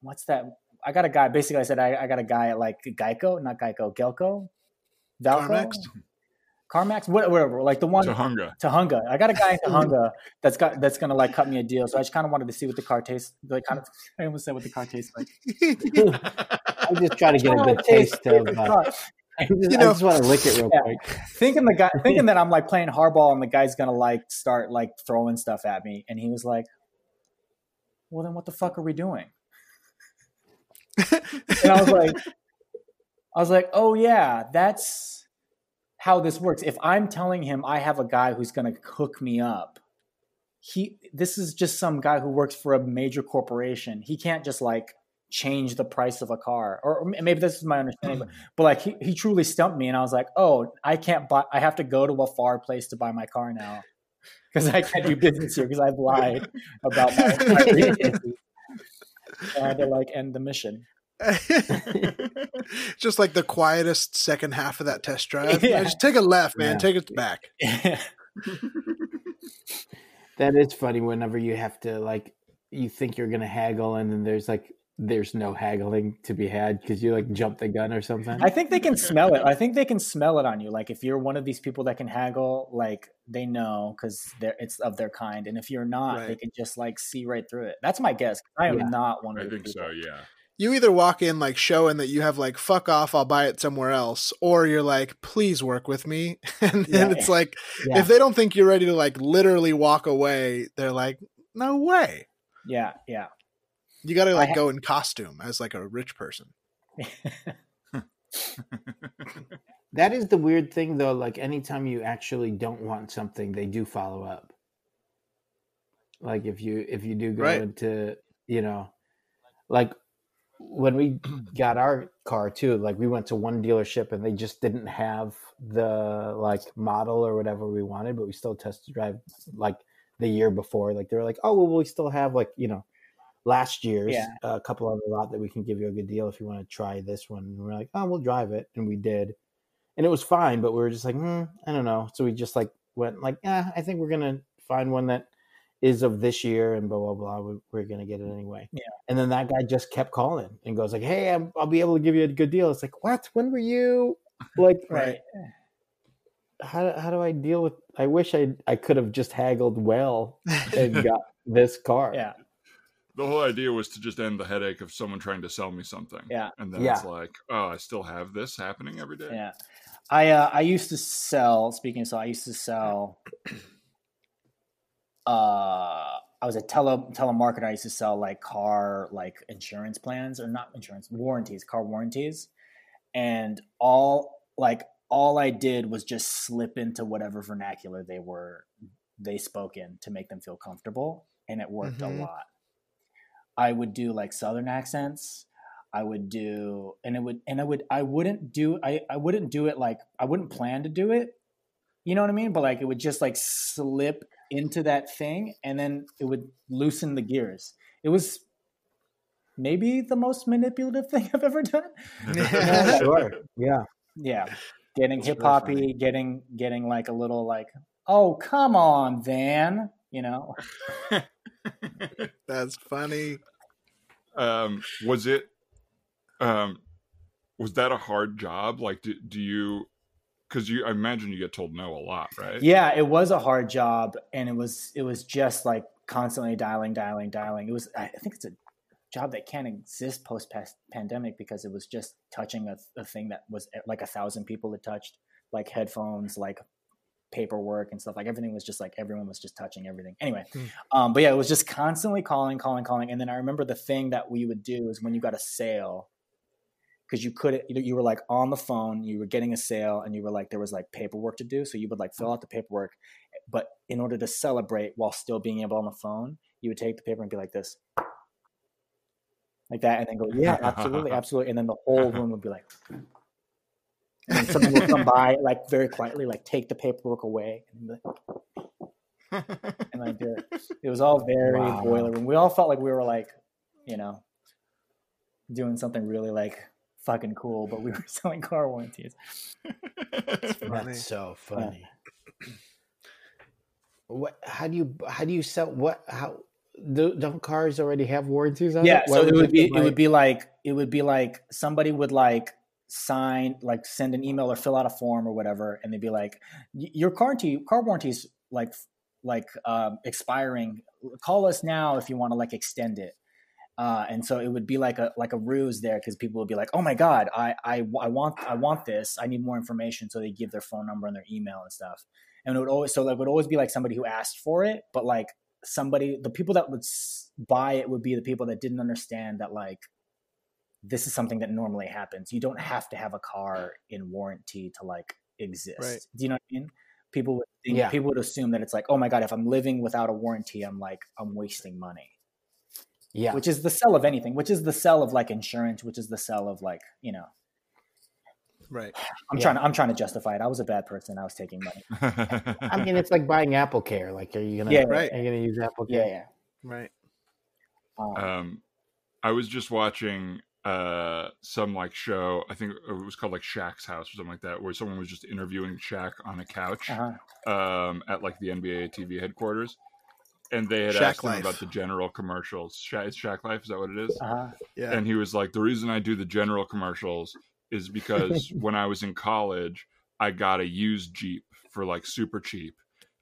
what's that? I got a guy. Basically, I said I, I got a guy at like Geico, not Geico, Gelco, Valco, CarMax? CarMax, whatever. Like the one Tujunga. Tujunga. I got a guy in Tujunga that's got that's gonna like cut me a deal. So I just kind of wanted to see what the car tastes like. Kind of, I almost said what the car tastes like. I just try to get a good taste of. like a Uh. I just, You I just want to lick it real Yeah. quick. thinking the guy thinking that I'm like playing hardball and the guy's gonna like start like throwing stuff at me, and he was like, "Well, then what the fuck are we doing?" and I was like, I was like, "Oh yeah, that's how this works. If I'm telling him I have a guy who's gonna hook me up, he this is just some guy who works for a major corporation. He can't just like." change the price of a car or, maybe this is my understanding but but like he, he truly stumped me and i was like oh i can't buy i have to go to a far place to buy my car now because i can't do business here because i've lied about my, my residency. So i had to like end the mission Just like the quietest second half of that test drive. Yeah. Just take a left, man. Yeah. Take it back. That is funny. Whenever you have to like, you think you're gonna haggle, and then there's like, there's no haggling to be had because you like jump the gun or something. i think they can smell it i think they can smell it on you like if you're one of these people that can haggle like they know because they're it's of their kind and if you're not they can just like see right through it that's my guess i am Yeah. not one of I those think so, yeah. You either walk in like showing that you have like fuck off, I'll buy it somewhere else, or you're like, please work with me. And then Yeah. it's like Yeah. if they don't think you're ready to like literally walk away, they're like, no way. yeah yeah You got to like go in costume as like a rich person. That is the weird thing, though. Like anytime you actually don't want something, they do follow up. Like if you if you do go Right. into you know, like when we got our car too, like we went to one dealership and they just didn't have the like model or whatever we wanted, but we still test drive like the year before. Like they were like, oh well, we still have like you know last year's Yeah. a couple of a lot that we can give you a good deal if you want to try this one. And we're like, oh, we'll drive it, and we did, and it was fine. But we were just like, hmm, I don't know. So we just like went like, yeah, I think we're gonna find one that is of this year and blah blah blah. We- We're gonna get it anyway. Yeah. And then that guy just kept calling and goes like, hey, I'm, I'll be able to give you a good deal. It's like, what? When were you? Like, Right. how how do I deal with? I wish I I could have just haggled well and got this car. Yeah. The whole idea was to just end the headache of someone trying to sell me something. Yeah. And then Yeah. it's like, oh, I still have this happening every day. Yeah. I uh, I used to sell. Speaking of sell, I used to sell. Uh, I was a tele telemarketer. I used to sell like car like insurance plans or not insurance warranties, car warranties, and all like all I did was just slip into whatever vernacular they were they spoke in to make them feel comfortable, and it worked Mhm. a lot. I would do like southern accents. I would do and it would and I would I wouldn't do I, I wouldn't do it like I wouldn't plan to do it. You know what I mean? But like it would just like slip into that thing and then it would loosen the gears. It was maybe the most manipulative thing I've ever done. Yeah, sure. Yeah. Yeah. Getting hip hoppy, funny. getting getting like a little like, oh come on, Van, you know. That's funny. um, was it, um, was that a hard job? Like, do, do you, cause you, I imagine you get told no a lot, right? Yeah, it was a hard job, and it was it was just like constantly dialing, dialing, dialing. It was I I think it's a job that can't exist post pandemic because it was just touching a, a thing that was eh, like a thousand people had touched, like headphones, like paperwork and stuff. Like everything was just like everyone was just touching everything. Anyway, Hmm. um, but yeah, it was just constantly calling, calling, calling. And then I remember the thing that we would do is when you got a sale, because you couldn't, you you were like on the phone, you were getting a sale, and you were like there was like paperwork to do, so you would like fill mm. out the paperwork, but in order to celebrate while still being able on the phone, you would take the paper and be like this. Like that, and then go, yeah, absolutely, absolutely, and then the whole room would be like, and someone would come by, like very quietly, like take the paperwork away, and, be like, and like do it. It was all very Wow. boiler room. We all felt like we were like, you know, doing something really like fucking cool, but we were selling car warranties. Funny. That's so funny. What? How do you? How do you sell? What? How? Do, don't cars already have warranties on yeah, it? Why so it would be to it would be like it would be like somebody would like sign like send an email or fill out a form or whatever, and they'd be like, your car warranty car warranties like like um, expiring. Call us now if you want to like extend it. Uh, and so it would be like a like a ruse there because people would be like, "Oh my god, I, I I want I want this. I need more information." So they give their phone number and their email and stuff. And it would always so like would always be like somebody who asked for it, but like somebody the people that would buy it would be the people that didn't understand that like this is something that normally happens. You don't have to have a car in warranty to like exist. Right. Do you know what I mean? People would think, Yeah. people would assume that it's like, oh my god, if I'm living without a warranty, I'm like I'm wasting money yeah. which is the sell of anything, which is the sell of like insurance, which is the sell of like, you know, Right. I'm Yeah. trying to, I'm trying to justify it. I was a bad person. I was taking money. I mean, it's like buying Apple Care. Like, are you gonna? Yeah, Right. Are you gonna use Apple Yeah. Care? Yeah. Right. Um, um, I was just watching uh some like show. I think it was called like Shaq's House or something like that, where someone was just interviewing Shaq on a couch uh-huh. um, at like the NBA TV headquarters, and they had Shaq asked him about the general commercials. Sha it's Shaq Life, is that what it is? Uh-huh. Yeah. and he was like the reason i do the general commercials is because when i was in college i got a used jeep for like super cheap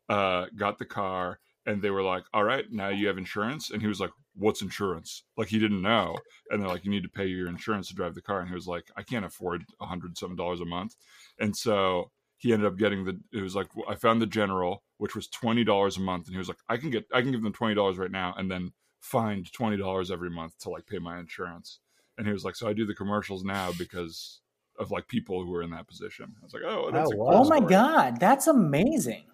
uh got the car and they were like all right now you have insurance and he was like what's insurance like he didn't know and they're like you need to pay your insurance to drive the car and he was like i can't afford a hundred something dollars a month and so he ended up getting the it was like i found the general which was $20 a month and he was like i can get i can give them $20 right now and then find twenty dollars every month to like pay my insurance. And he was like, "So I do the commercials now because of like people who are in that position." I was like, "Oh, that's Oh, a wow. cool Oh my. God. That's amazing.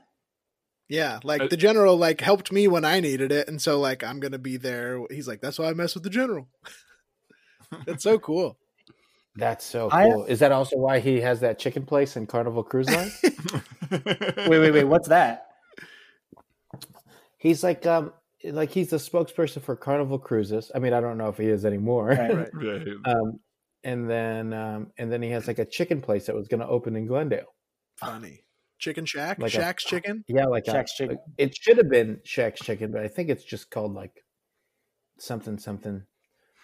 Yeah, like Uh, the general like helped me when I needed it, and so like I'm gonna be there. He's like, that's why I mess with the general. That's so cool. That's so I- cool. Is that also why he has that chicken place in Carnival Cruise Line? Wait, wait, wait. What's that? He's like um like he's the spokesperson for Carnival Cruises. I mean, I don't know if he is anymore. Right. Right. Um, and then um, and then he has like a chicken place that was going to open in Glendale. Funny. Chicken Shack? Like a- Shaq's Chicken? Yeah, like a- Chicken. like- it should have been Shaq's Chicken, but I think it's just called like something something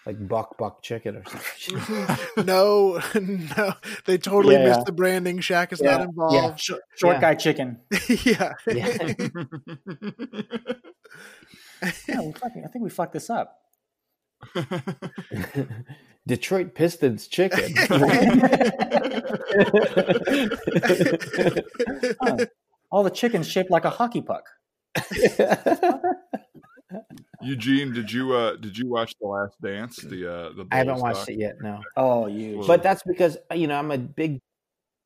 like Buck Buck Chicken or something. no, no. They totally Yeah, missed yeah. the branding. Shaq is Yeah, not involved. Short, short Yeah. guy chicken. Yeah. Yeah. Yeah, fucking, I think we fucked this up. Detroit Pistons Chicken. Huh. All the chickens shaped like a hockey puck. Eugene, did you uh did you watch The Last Dance? The uh the I haven't watched doc? it yet. No. Oh, you. but that's because you know I'm a big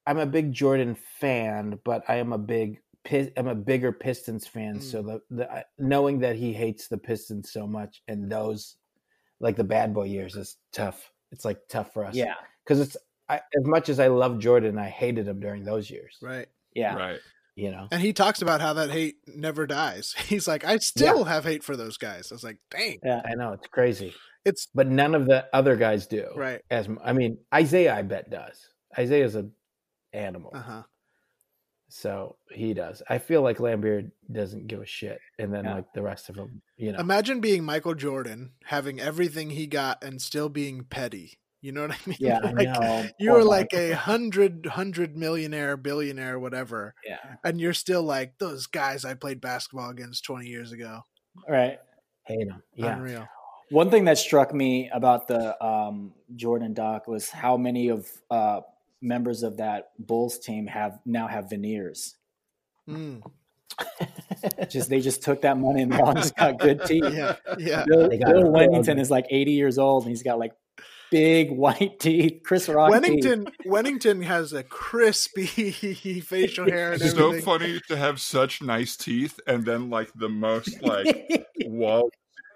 I'm a big Jordan fan, but I am a big Pi- I'm a bigger Pistons fan. Mm. So the, the knowing that he hates the Pistons so much and those like the bad boy years is tough. It's like tough for us. yeah, because it's I, as much as I love Jordan, I hated him during those years. right. yeah. Right. You know, And he talks about how that hate never dies. He's like, I still have hate for those guys. I was like, dang. Yeah. I know it's crazy, It's but none of the other guys do. right. As I mean, Isaiah, I bet does. Isaiah's a animal. Uh huh. So he does. I feel like Laimbeer doesn't give a shit, and then Yeah. like the rest of them, you know. Imagine being Michael Jordan, having everything he got and still being petty. You know what I mean? Yeah, I Like, know. You Poor were like a hundred, hundred millionaire, billionaire, whatever, yeah, and you're still like those guys I played basketball against 20 years ago. right. Hate him. Yeah. Unreal. One thing that struck me about the um, Jordan doc was how many of uh, members of that Bulls team have now have veneers. Mm. Just they just took that money and they all just got good teeth. Yeah. Yeah. Bill, Bill. Wennington is like 80 years old and he's got like big white teeth. Chris Rock teeth. Wennington Wennington has a crispy facial hair and It's so everything. funny to have such nice teeth and then like the most like wall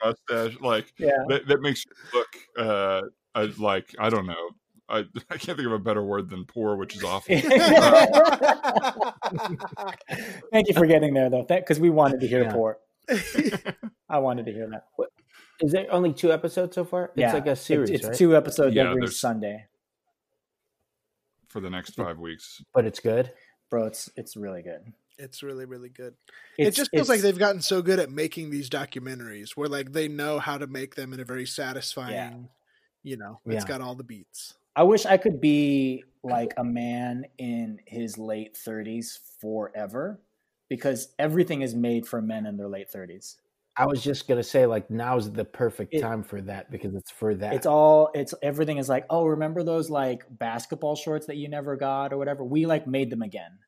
mustache like yeah. that, that makes you look uh uh, like I don't know. I, I can't think of a better word than poor, which is awful. Thank you for getting there though, because we wanted to hear Yeah. poor. I wanted to hear that. Is there only two episodes so far? It's Yeah, like a series, It's, it's right? two episodes Yeah, every Sunday, for the next five weeks. but it's good. bro. It's it's really good. It's really, really good. It's, it just feels like they've gotten so good at making these documentaries where like they know how to make them in a very satisfying, you know, it's Yeah. got all the beats. I wish I could be like a man in his late thirties forever, because everything is made for men in their late thirties. I was just gonna say like now's the perfect It- time for that because it's for that. It's all it's everything is like, oh, remember those like basketball shorts that you never got or whatever? We like made them again.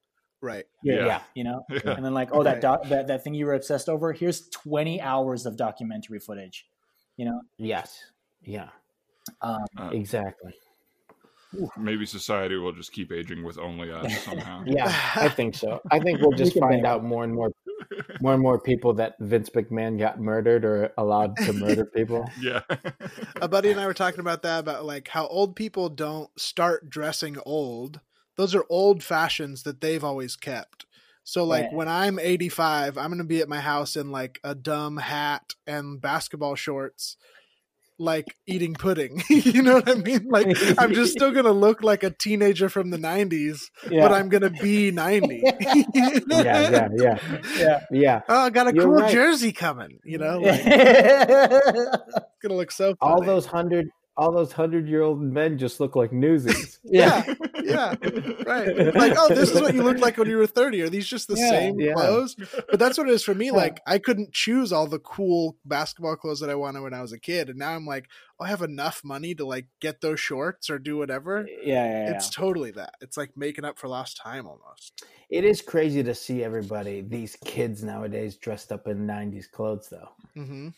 Right. Yeah. yeah. You know? Yeah. And then like, oh, that doc, that that thing you were obsessed over. Here's 20 hours of documentary footage. You know, Yes. Yeah. um, Uh, Exactly. maybe society will just keep aging with only us somehow. Yeah, I think so. I think we'll just can find out more and more, more and more people that Vince McMahon got murdered or allowed to murder people. yeah. A buddy and I were talking about that about like how old people don't start dressing old. Those are old fashions that they've always kept. So like Right. when I'm 85, I'm going to be at my house in like a dumb hat and basketball shorts like eating pudding. you know what I mean? Like I'm just still going to look like a teenager from the 90s, yeah, but I'm going to be 90. Yeah, yeah, yeah, yeah. yeah. Oh, I got a You're cool right. jersey coming, you know? Like, it's going to look so funny. All those hundred, all those hundred year old men just look like newsies. yeah, yeah, right. Like, oh, this is what you looked like when you were 30. Are these just the Yeah, same yeah. clothes? But that's what it is for me. Yeah. Like, I couldn't choose all the cool basketball clothes that I wanted when I was a kid. And now I'm like, oh, I have enough money to like get those shorts or do whatever. yeah, yeah, yeah. It's totally that. It's like making up for lost time almost. It is crazy to see everybody, these kids nowadays, dressed up in '90s clothes, though. hmm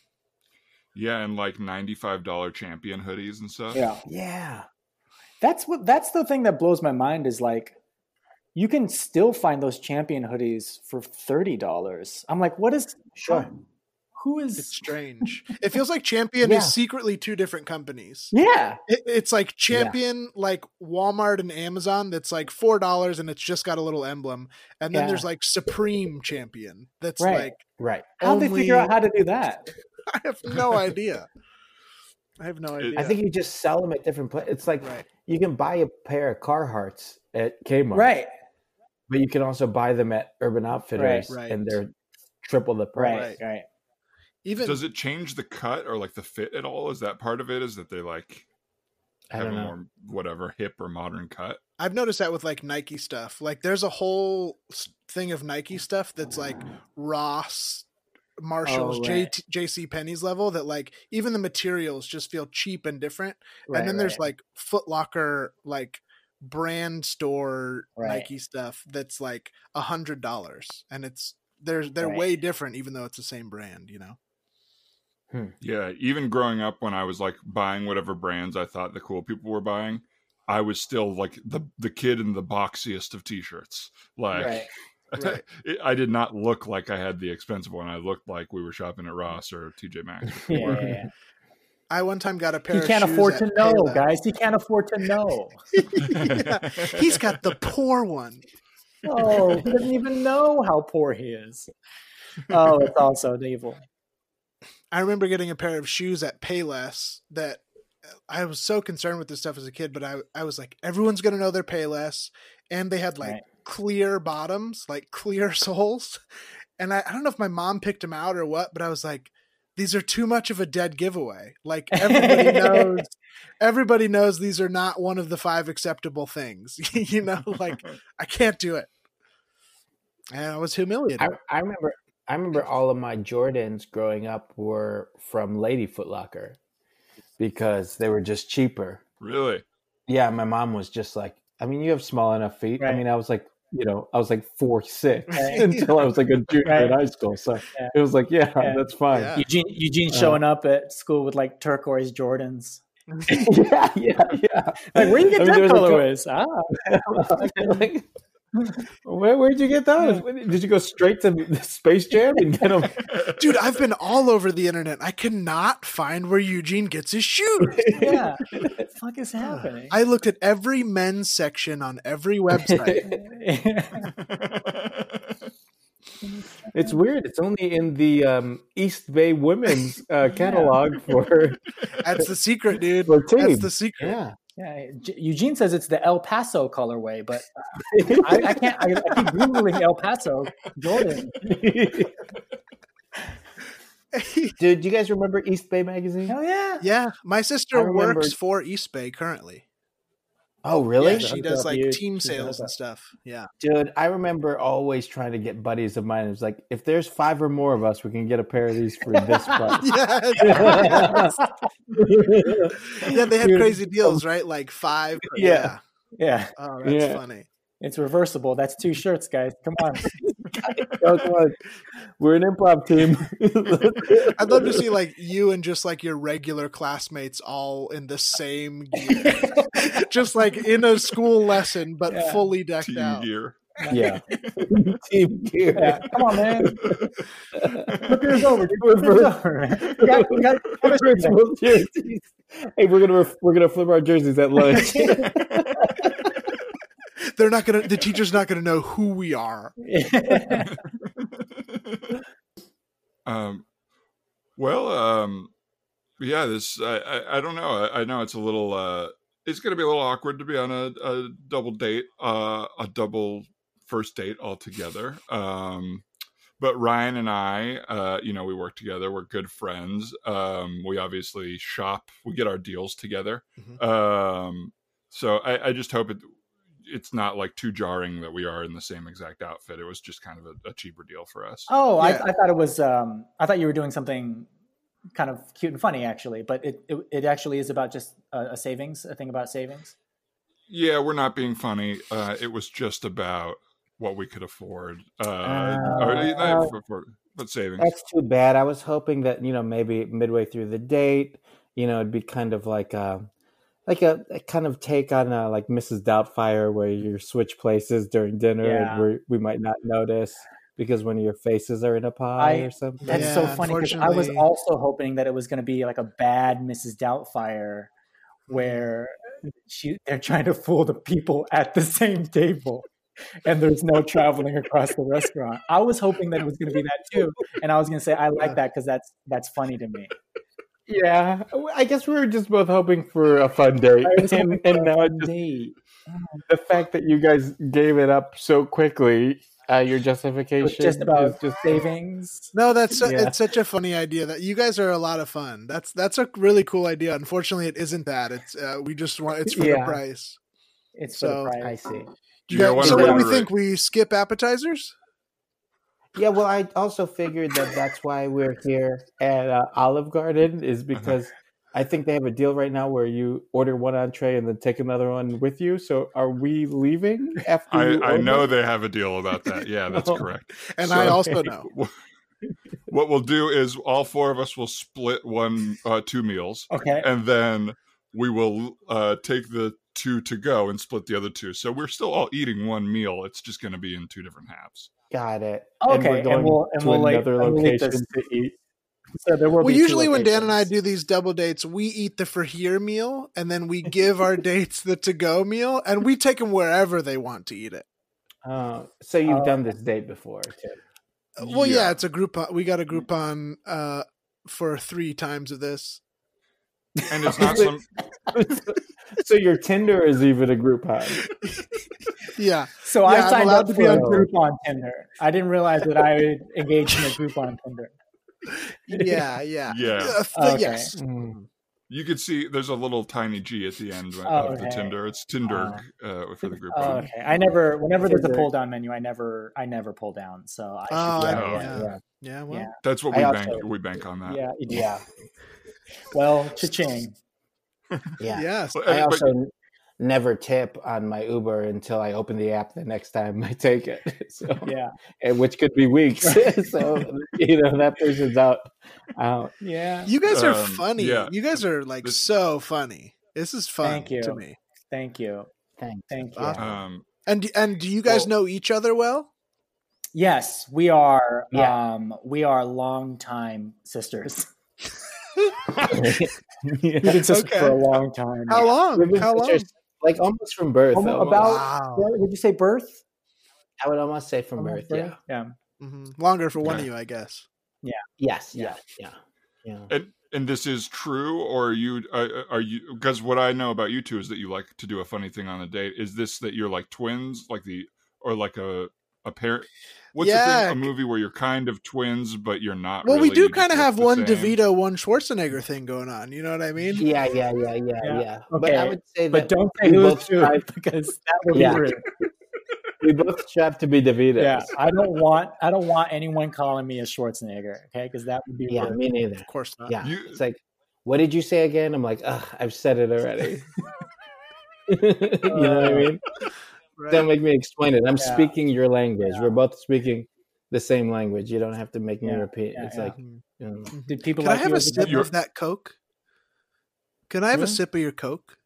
Yeah, and like ninety-five dollar champion hoodies and stuff. yeah. Yeah, That's what that's the thing that blows my mind is like you can still find those champion hoodies for thirty dollars. I'm like, what is Sure. Who is? It's strange. It feels like Champion Yeah. is secretly two different companies. yeah, It, it's like Champion, like Walmart and Amazon. That's like four dollars, and it's just got a little emblem. And then Yeah. there's like Supreme Champion. That's Right. like Right. how'd they figure out how to do that? I have no idea. I have no idea. I think you just sell them at different places. It's like right. you can buy a pair of Carhartts at Kmart, Right, But you can also buy them at Urban Outfitters, Right. and they're triple the price. right, right. Even Does it change the cut or like the fit at all? Is that part of it? Is that they like have a don't know. more whatever hip or modern cut? I've noticed that with like Nike stuff. Like there's a whole thing of Nike stuff that's like Ross, Marshalls, Oh, J right. JC Penney's level that like even the materials just feel cheap and different. right and then there's like Foot Locker like brand store Right. Nike stuff that's like a hundred dollars. And it's they're they're Right. way different even though it's the same brand, you know? Hmm. Yeah, even growing up when I was like buying whatever brands I thought the cool people were buying, I was still like the the kid in the boxiest of t-shirts. Like right. Right. I did not look like I had the expensive one. I looked like we were shopping at Ross or TJ Maxx. Yeah, yeah, yeah. I one time got a pair He of can't shoes afford to know, Payless. guys. He can't afford to know. Yeah. He's got the poor one. Oh, he doesn't even know how poor he is. Oh, it's also evil. I remember getting a pair of shoes at Payless that uh, I was so concerned with this stuff as a kid, but I I was like, everyone's gonna know they're Payless, and they had like Right. Clear bottoms, like clear soles, and I, I don't know if my mom picked them out or what, but I was like, these are too much of a dead giveaway. Like everybody knows, everybody knows these are not one of the five acceptable things. you know, like I can't do it, and I was humiliated. I, I remember I remember all of my Jordans growing up were from Lady Foot Locker because they were just cheaper. really? Yeah, my mom was just like, I mean, you have small enough feet. I mean, I was like, you know, I was like four six Right. until I was like a junior Right. in high school. So Yeah. it was like, yeah, Yeah. that's fine. Yeah. Eugene Eugene Uh, showing up at school with like turquoise Jordans. yeah, yeah, yeah. Like, where you get I mean, that there was a cou- colorways? Ah, like, where where'd you get those? Did you go straight to the Space Jam and get them? Dude, I've been all over the internet. I cannot find where Eugene gets his shoes. yeah. what the fuck is happening? I looked at every men's section on every website. It's weird. It's only in the um, East Bay women's uh, catalog for That's the secret, dude. for That's the secret. yeah. Yeah, Eugene says it's the El Paso colorway, but I, I can't. I, I keep googling El Paso Jordan. Dude, do you guys remember East Bay magazine? Hell yeah! yeah, my sister works for East Bay currently. Oh, really? Yeah, She's she does up, like dude. team She's sales hooked and stuff. Yeah. Dude, I remember always trying to get buddies of mine. It was like, if there's five or more of us, we can get a pair of these for this price. Yes. yeah, they had Dude, crazy um, deals, right? Like five. Yeah. Yeah, Oh, that's Yeah. funny. it's reversible. That's two shirts, guys. Come on. Come. We're an improv team. I'd love to see like you and just like your regular classmates all in the same gear. just like in a school lesson, but Yeah. fully decked Team out. gear. yeah. Team gear. Yeah, come on, man. Flip yours over. dude. Flip yours over. We got, we got Hey, we're gonna ref- we're gonna flip our jerseys at lunch. They're not gonna the teacher's not gonna know who we are. Um, well, um, yeah, this I, I, I don't know. I, I know it's a little. Uh, it's going to be a little awkward to be on a, a double date, uh, a double first date altogether. Um, but Ryan and I, uh, you know, we work together. We're good friends. Um, we obviously shop. We get our deals together. Mhm. Um, so I, I just hope it. It's not like too jarring that we are in the same exact outfit. It was just kind of a, a cheaper deal for us. Oh, Yeah. I, I thought it was. Um, I thought you were doing something kind of cute and funny, actually. But it it, it actually is about just a, a savings, a thing about savings. Yeah, we're not being funny. Uh, it was just about what we could afford. Uh, or, not for- for- but savings. That's too bad. I was hoping that you know maybe midway through the date, you know, it'd be kind of like a like a, a kind of take on uh, like Mrs. Doubtfire, where you switch places during dinner, Yeah. and where we might not notice. because one of your faces are in a pie I- or something. That's Yeah, so funny because I was also hoping that it was going to be like a bad Mrs. Doubtfire, where she they're trying to fool the people at the same table, and there's no traveling across the restaurant. I was hoping that it was going to be that too, and I was going to say I like that because that's that's funny to me. Yeah, I guess we were just both hoping for a fun date, and, hoping and a now just date. the fact that you guys gave it up so quickly, uh, your It was justification just about just savings. No, that's Yeah. it's such a funny idea that you guys are a lot of fun. That's that's a really cool idea. Unfortunately, it isn't that. It's uh, we just want it's for Yeah. the price. It's So- for the I see. You Yeah, guys- so what do we think? We skip appetizers? Yeah, well, I also figured that that's why we're here at uh, Olive Garden is because I think they have a deal right now where you order one entree and then take another one with you. So, are we leaving after? I, I know they have a deal about that. Yeah, that's Oh. correct. And So- I also know. What we'll do is all four of us will split one, uh, two meals, Okay. and then we will uh, take the two to go and split the other two. So we're still all eating one meal. It's just going to be in two different halves. Got it. Okay, and we're and going we'll- and to we'll, like, another and location to eat. So there will Well, be usually when Dan and I do these double dates, we eat the for here meal and then we give our dates the to go meal and we take them wherever they want to eat it. Uh, so you've Uh, done this date before, too. Well, yeah, Yeah. it's a Groupon. We got a Groupon uh, for three times of this. And it's not some. so your Tinder is even a Groupon. Yeah, So Yeah, I I'm signed allowed up to to be be on on Groupon Tinder. I didn't realize that I engaged in a Groupon Tinder. yeah, yeah, Yeah. Uh, Okay. Yes, Mm. You could see there's a little tiny G at the end Oh, of the. Tinder. It's Tinder uh, for the group. Oh, okay. I never. Whenever there's a pull down menu, I never. I never pull down. So I should. Oh, be I- all yeah, yeah, yeah. yeah. Well, Yeah. That's what I we also- bank. We bank on that. Yeah. Yeah, Well, cha-ching. yeah. yes. I also n- never tip on my Uber until I open the app the next time I take it. So, Yeah. and which could be weeks. so you know that person's out. Out. Yeah. You guys are Um, funny. yeah. You guys are like This- so funny. This is fun Thank you. to me. Thank you. Thanks. Thank you. Awesome. um, And and do you guys Well- know each other well? Yes, we are. Yeah. Um, we are longtime sisters. We've yeah. been sisters Okay. for a long time. How long? We've How long? sisters, Like almost from birth. Almo- almost. about- Wow. What, would you say birth? I would almost say from Almost birth. Yeah. Yeah. hmm Longer for one Okay. of you, I guess. Yes. Yeah. Yeah. Yeah. Yeah. and and this is true, or are you uh, are you? Because what I know about you two is that you like to do a funny thing on a date. Is this that you're like twins, like the or like a a pair? What's the thing? A movie where you're kind of twins, but you're not. Well, really, we do kind of have one same. DeVito, one Schwarzenegger thing going on. You know what I mean? Yeah, yeah, yeah, yeah, Yeah. yeah. But I would say that. But don't say we who's both who because that would Yeah. be rude. we both strive to be DeVitos. Yeah, I don't want I don't want anyone calling me a Schwarzenegger. Okay, because that would be Yeah, rude. me neither. Of course not. Yeah, You- it's like, what did you say again? I'm like, ugh, I've said it already. you know what I mean? Right. Don't make me explain it. I'm Yeah. speaking your language. Yeah. We're both speaking the same language. You don't have to make me Yeah, repeat. yeah, it's yeah. like, Mhm. you know, Did people Can I like have you a sip kid? You're- of that Coke? Can I have Hmm? a sip of your Coke?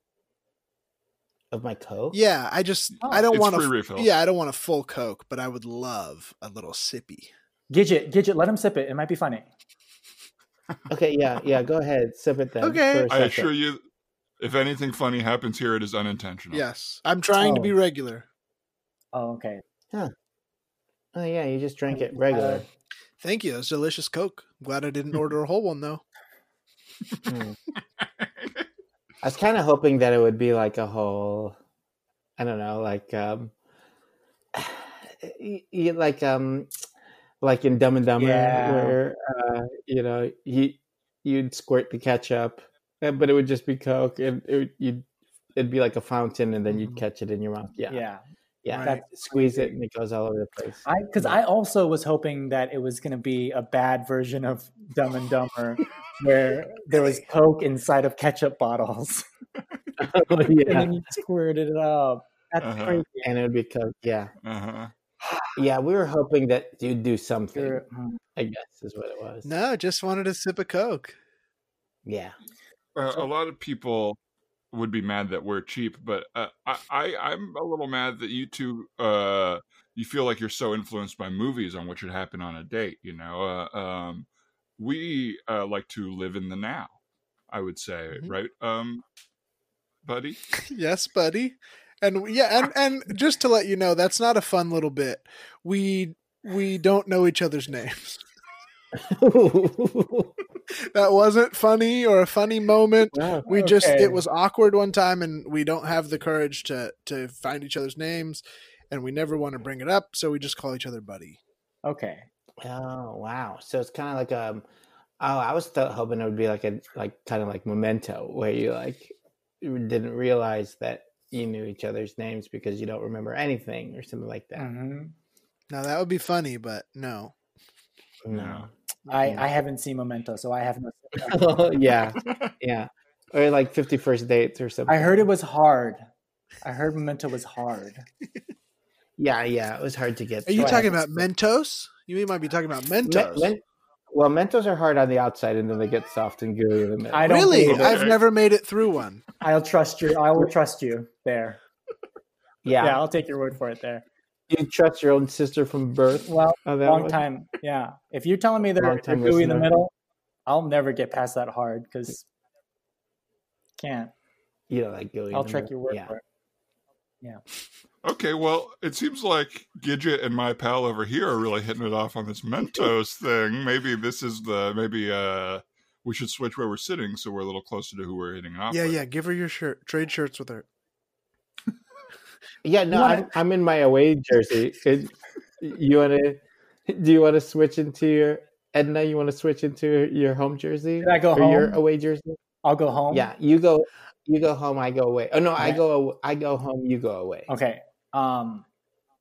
of my coke. Yeah, I just Oh, I don't want free a refill. yeah I don't want a full Coke, but I would love a little sippy. Gidget, Gidget, let him sip it. It might be funny. Okay, yeah, yeah. Go ahead, sip it then. Okay. for a I assure you, if anything funny happens here, it is unintentional. Yes, I'm trying to Oh. be regular. Oh, okay. Huh. Oh yeah, you just drank it regular. Thank you. It's delicious Coke. I'm glad I didn't order a whole one though. Mm. I was kind of hoping that it would be like a whole, I don't know, like um, y- y- like um, like in Dumb and Dumber, Yeah. where uh, you know you you'd squirt the ketchup, uh, but it would just be Coke, and it would, you'd it'd be like a fountain, and then you'd Mhm. catch it in your mouth. Yeah, yeah, Yeah. Right. squeeze it, and it goes all over the place. I because I also was hoping that it was going to be a bad version of Dumb and Dumber, where there was Coke inside of ketchup bottles, Oh, and yeah, then you squirted it up. That's Uh-huh. crazy. and it would be Coke. Yeah, Uh-huh. yeah. We were hoping that you'd do something. You're- mm. I guess is what it was. No, just wanted a sip of Coke. Yeah. Uh, a lot of people would be mad that we're cheap, but uh, I, I I'm a little mad that you two uh you feel like you're so influenced by movies on what should happen on a date. You know, uh, um, we uh, like to live in the now. I would say, Mhm. right, um, buddy? yes, buddy. And yeah, and and just to let you know, that's not a fun little bit. We we don't know each other's names. That wasn't funny or a funny moment. No. We just it was awkward one time and we don't have the courage to to find each other's names and we never want to bring it up, so we just call each other buddy. Okay. Oh wow! So it's kind of like um, oh, I was th- hoping it would be like a like kind of like Memento, where you like didn't realize that you knew each other's names because you don't remember anything or something like that. Mhm. Now that would be funny, but no. No. I, Yeah. I haven't seen Memento, so I have no. yeah, yeah, or like Fifty First Dates or something. I heard it was hard. I heard Memento was hard. Yeah, yeah, it was hard to get. Are you through. talking about Mentos? You might be talking about Men- Mentos. men- well, Mentos are hard on the outside, and then they get soft and gooey in the middle. I don't really. I've never made it through one. I'll trust you. I will trust you there. yeah. Yeah, I'll take your word for it there. You trust your own sister from birth. Well, on that long one? time. Yeah. If you're telling me they're, they're Long-time gooey in the middle, I'll never get past that hard because can't. You don't like gooey. I'll the check middle. your word Yeah. for it. Okay, well, it seems like Gidget and my pal over here are really hitting it off on this Mentos thing. Maybe this is the maybe uh we should switch where we're sitting so we're a little closer to who we're hitting off. Yeah, with. yeah. Give her your shirt. Trade shirts with her. Yeah, no, wanna- I'm, I'm in my away jersey. It, you want to? Do you want to switch into your Edna? You want to switch into your home jersey Did I go or your away jersey? I'll go home. Yeah, you go. You go home. I go away. Oh no, I Okay. go. I go home. You go away. Okay. Um.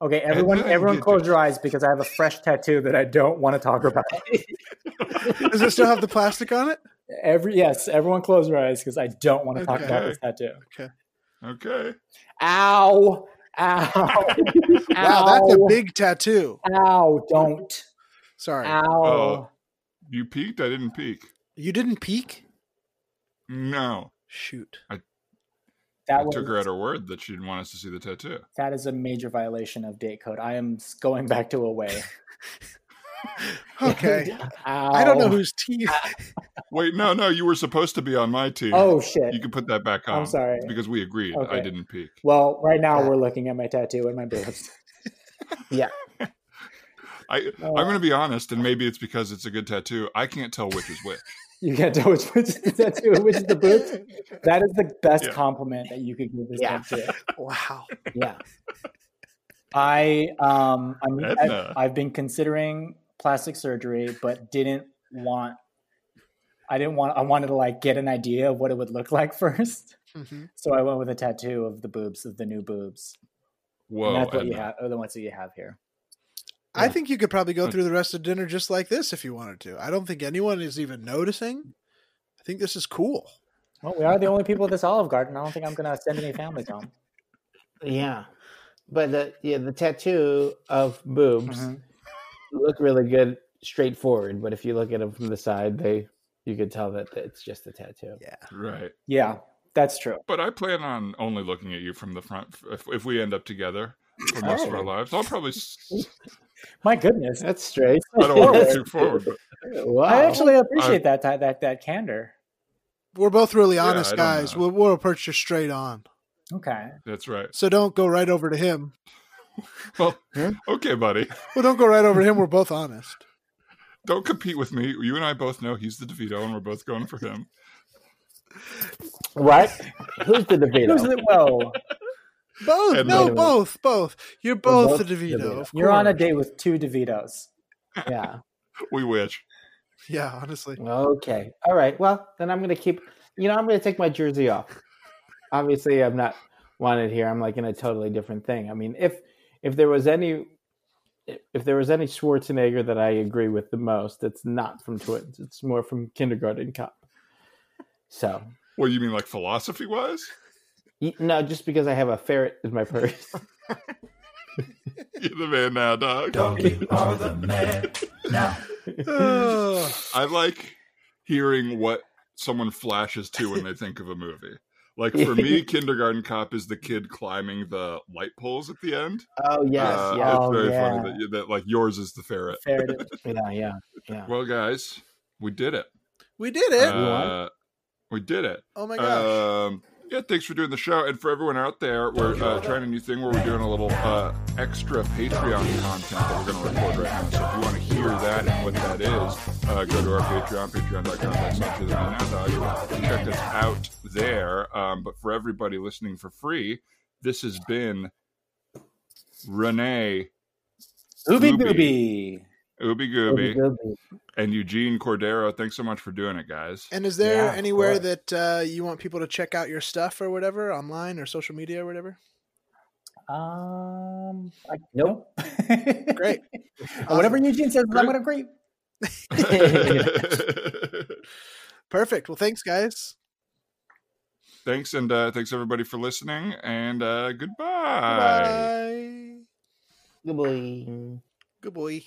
Okay. Everyone, everyone, close your eyes because I have a fresh tattoo that I don't want to talk about. Does it still have the plastic on it? Every yes, everyone, close your eyes because I don't want to talk about this tattoo. Okay. Ow! Ow! Wow, that's a big tattoo. Ow! Don't. Sorry. Ow! Oh. You peeked? I didn't peek. You didn't peek? No. Shoot. that I was took her at her word that she didn't want us to see the tattoo. that is a major violation of date code. I am going back to away. Okay. Ow. I don't know whose teeth. Wait, no, no, you were supposed to be on my team. Oh shit! You can put that back on. I'm sorry. Because we agreed. I didn't peek. Well, right now we're looking at my tattoo and my boobs. Yeah. I, Oh. I'm going to be honest, and maybe it's because it's a good tattoo. I can't tell which is which. You can't tell which which is the tattoo, which is the boots. That is the best Yeah. compliment that you could give this Yeah. tattoo. Wow. Yeah. I um I mean Edna. I, I've been considering plastic surgery, but didn't want. I didn't want. I wanted to like get an idea of what it would look like first, Mhm. so I went with a tattoo of the boobs of the new boobs. Whoa. and that's what you have, or the ones that you have here. I think you could probably go through the rest of dinner just like this if you wanted to. I don't think anyone is even noticing. I think this is cool. Well, we are the only people at this Olive Garden. I don't think I'm going to send any families home. Yeah. But the yeah the tattoo of boobs Mhm. Look really good straightforward, but if you look at them from the side, they you could tell that it's just a tattoo. Yeah. Right. Yeah, that's true. But I plan on only looking at you from the front if, if we end up together for most of our Oh. lives. I'll probably. My goodness, That's straight. I don't want to go too forward, but Wow. I actually appreciate that that that that candor. We're both really honest I don't guys. We'll, we'll approach you straight on. Okay. that's right. So don't go right over to him. Well, Hmm? okay, buddy. Well, don't go right over him. We're both honest. Don't compete with me. You and I both know he's the DeVito, and we're both going for him. What? Who's the DeVito? Who's the, whoa, Both. And no, wait both. Both. You're both, both the the DeVito. DeVito. Of you're on a date with two DeVitos. yeah. We wish. Yeah, honestly. Okay. All right. Well, then I'm gonna keep. You know, I'm gonna take my jersey off. Obviously, I'm not wanted here. I'm like in a totally different thing. I mean, if if there was any if there was any Schwarzenegger that I agree with the most, it's not from Twins. It's more from Kindergarten Cop. So What you mean, like philosophy wise? no, just because I have a ferret in my purse. You're the man now, dog. Dog, you are the man. Now, I like hearing what someone flashes to when they think of a movie. Like for me, Kindergarten Cop is the kid climbing the light poles at the end. Oh yes, Uh, yeah, it's Oh, very yeah. funny that, you- that like yours is the ferret. Fair to- yeah, yeah, yeah. Well, guys, we did it. We did it. Uh, we did it. oh my gosh. Um, yeah, thanks for doing the show. And for everyone out there, we're uh, trying a new thing where we're doing a little uh, extra Patreon content that we're going to record right now. So if you want to hear that and what that is, uh, go to our Patreon, patreon.com backslash to the Man Now Dog. Check us out there. Um, but for everybody listening for free, this has been Renee Ooby Gooby. Gooby. Ooby Gooby and Eugene Cordero. Thanks so much for doing it, guys. and is there yeah, anywhere that uh, you want people to check out your stuff or whatever online or social media or whatever? Um, I, nope. Great. Whatever Eugene says, I'm going to agree. Perfect. Well, thanks, guys. thanks, and uh, thanks everybody for listening, and uh, goodbye. Bye. Good boy. Good boy.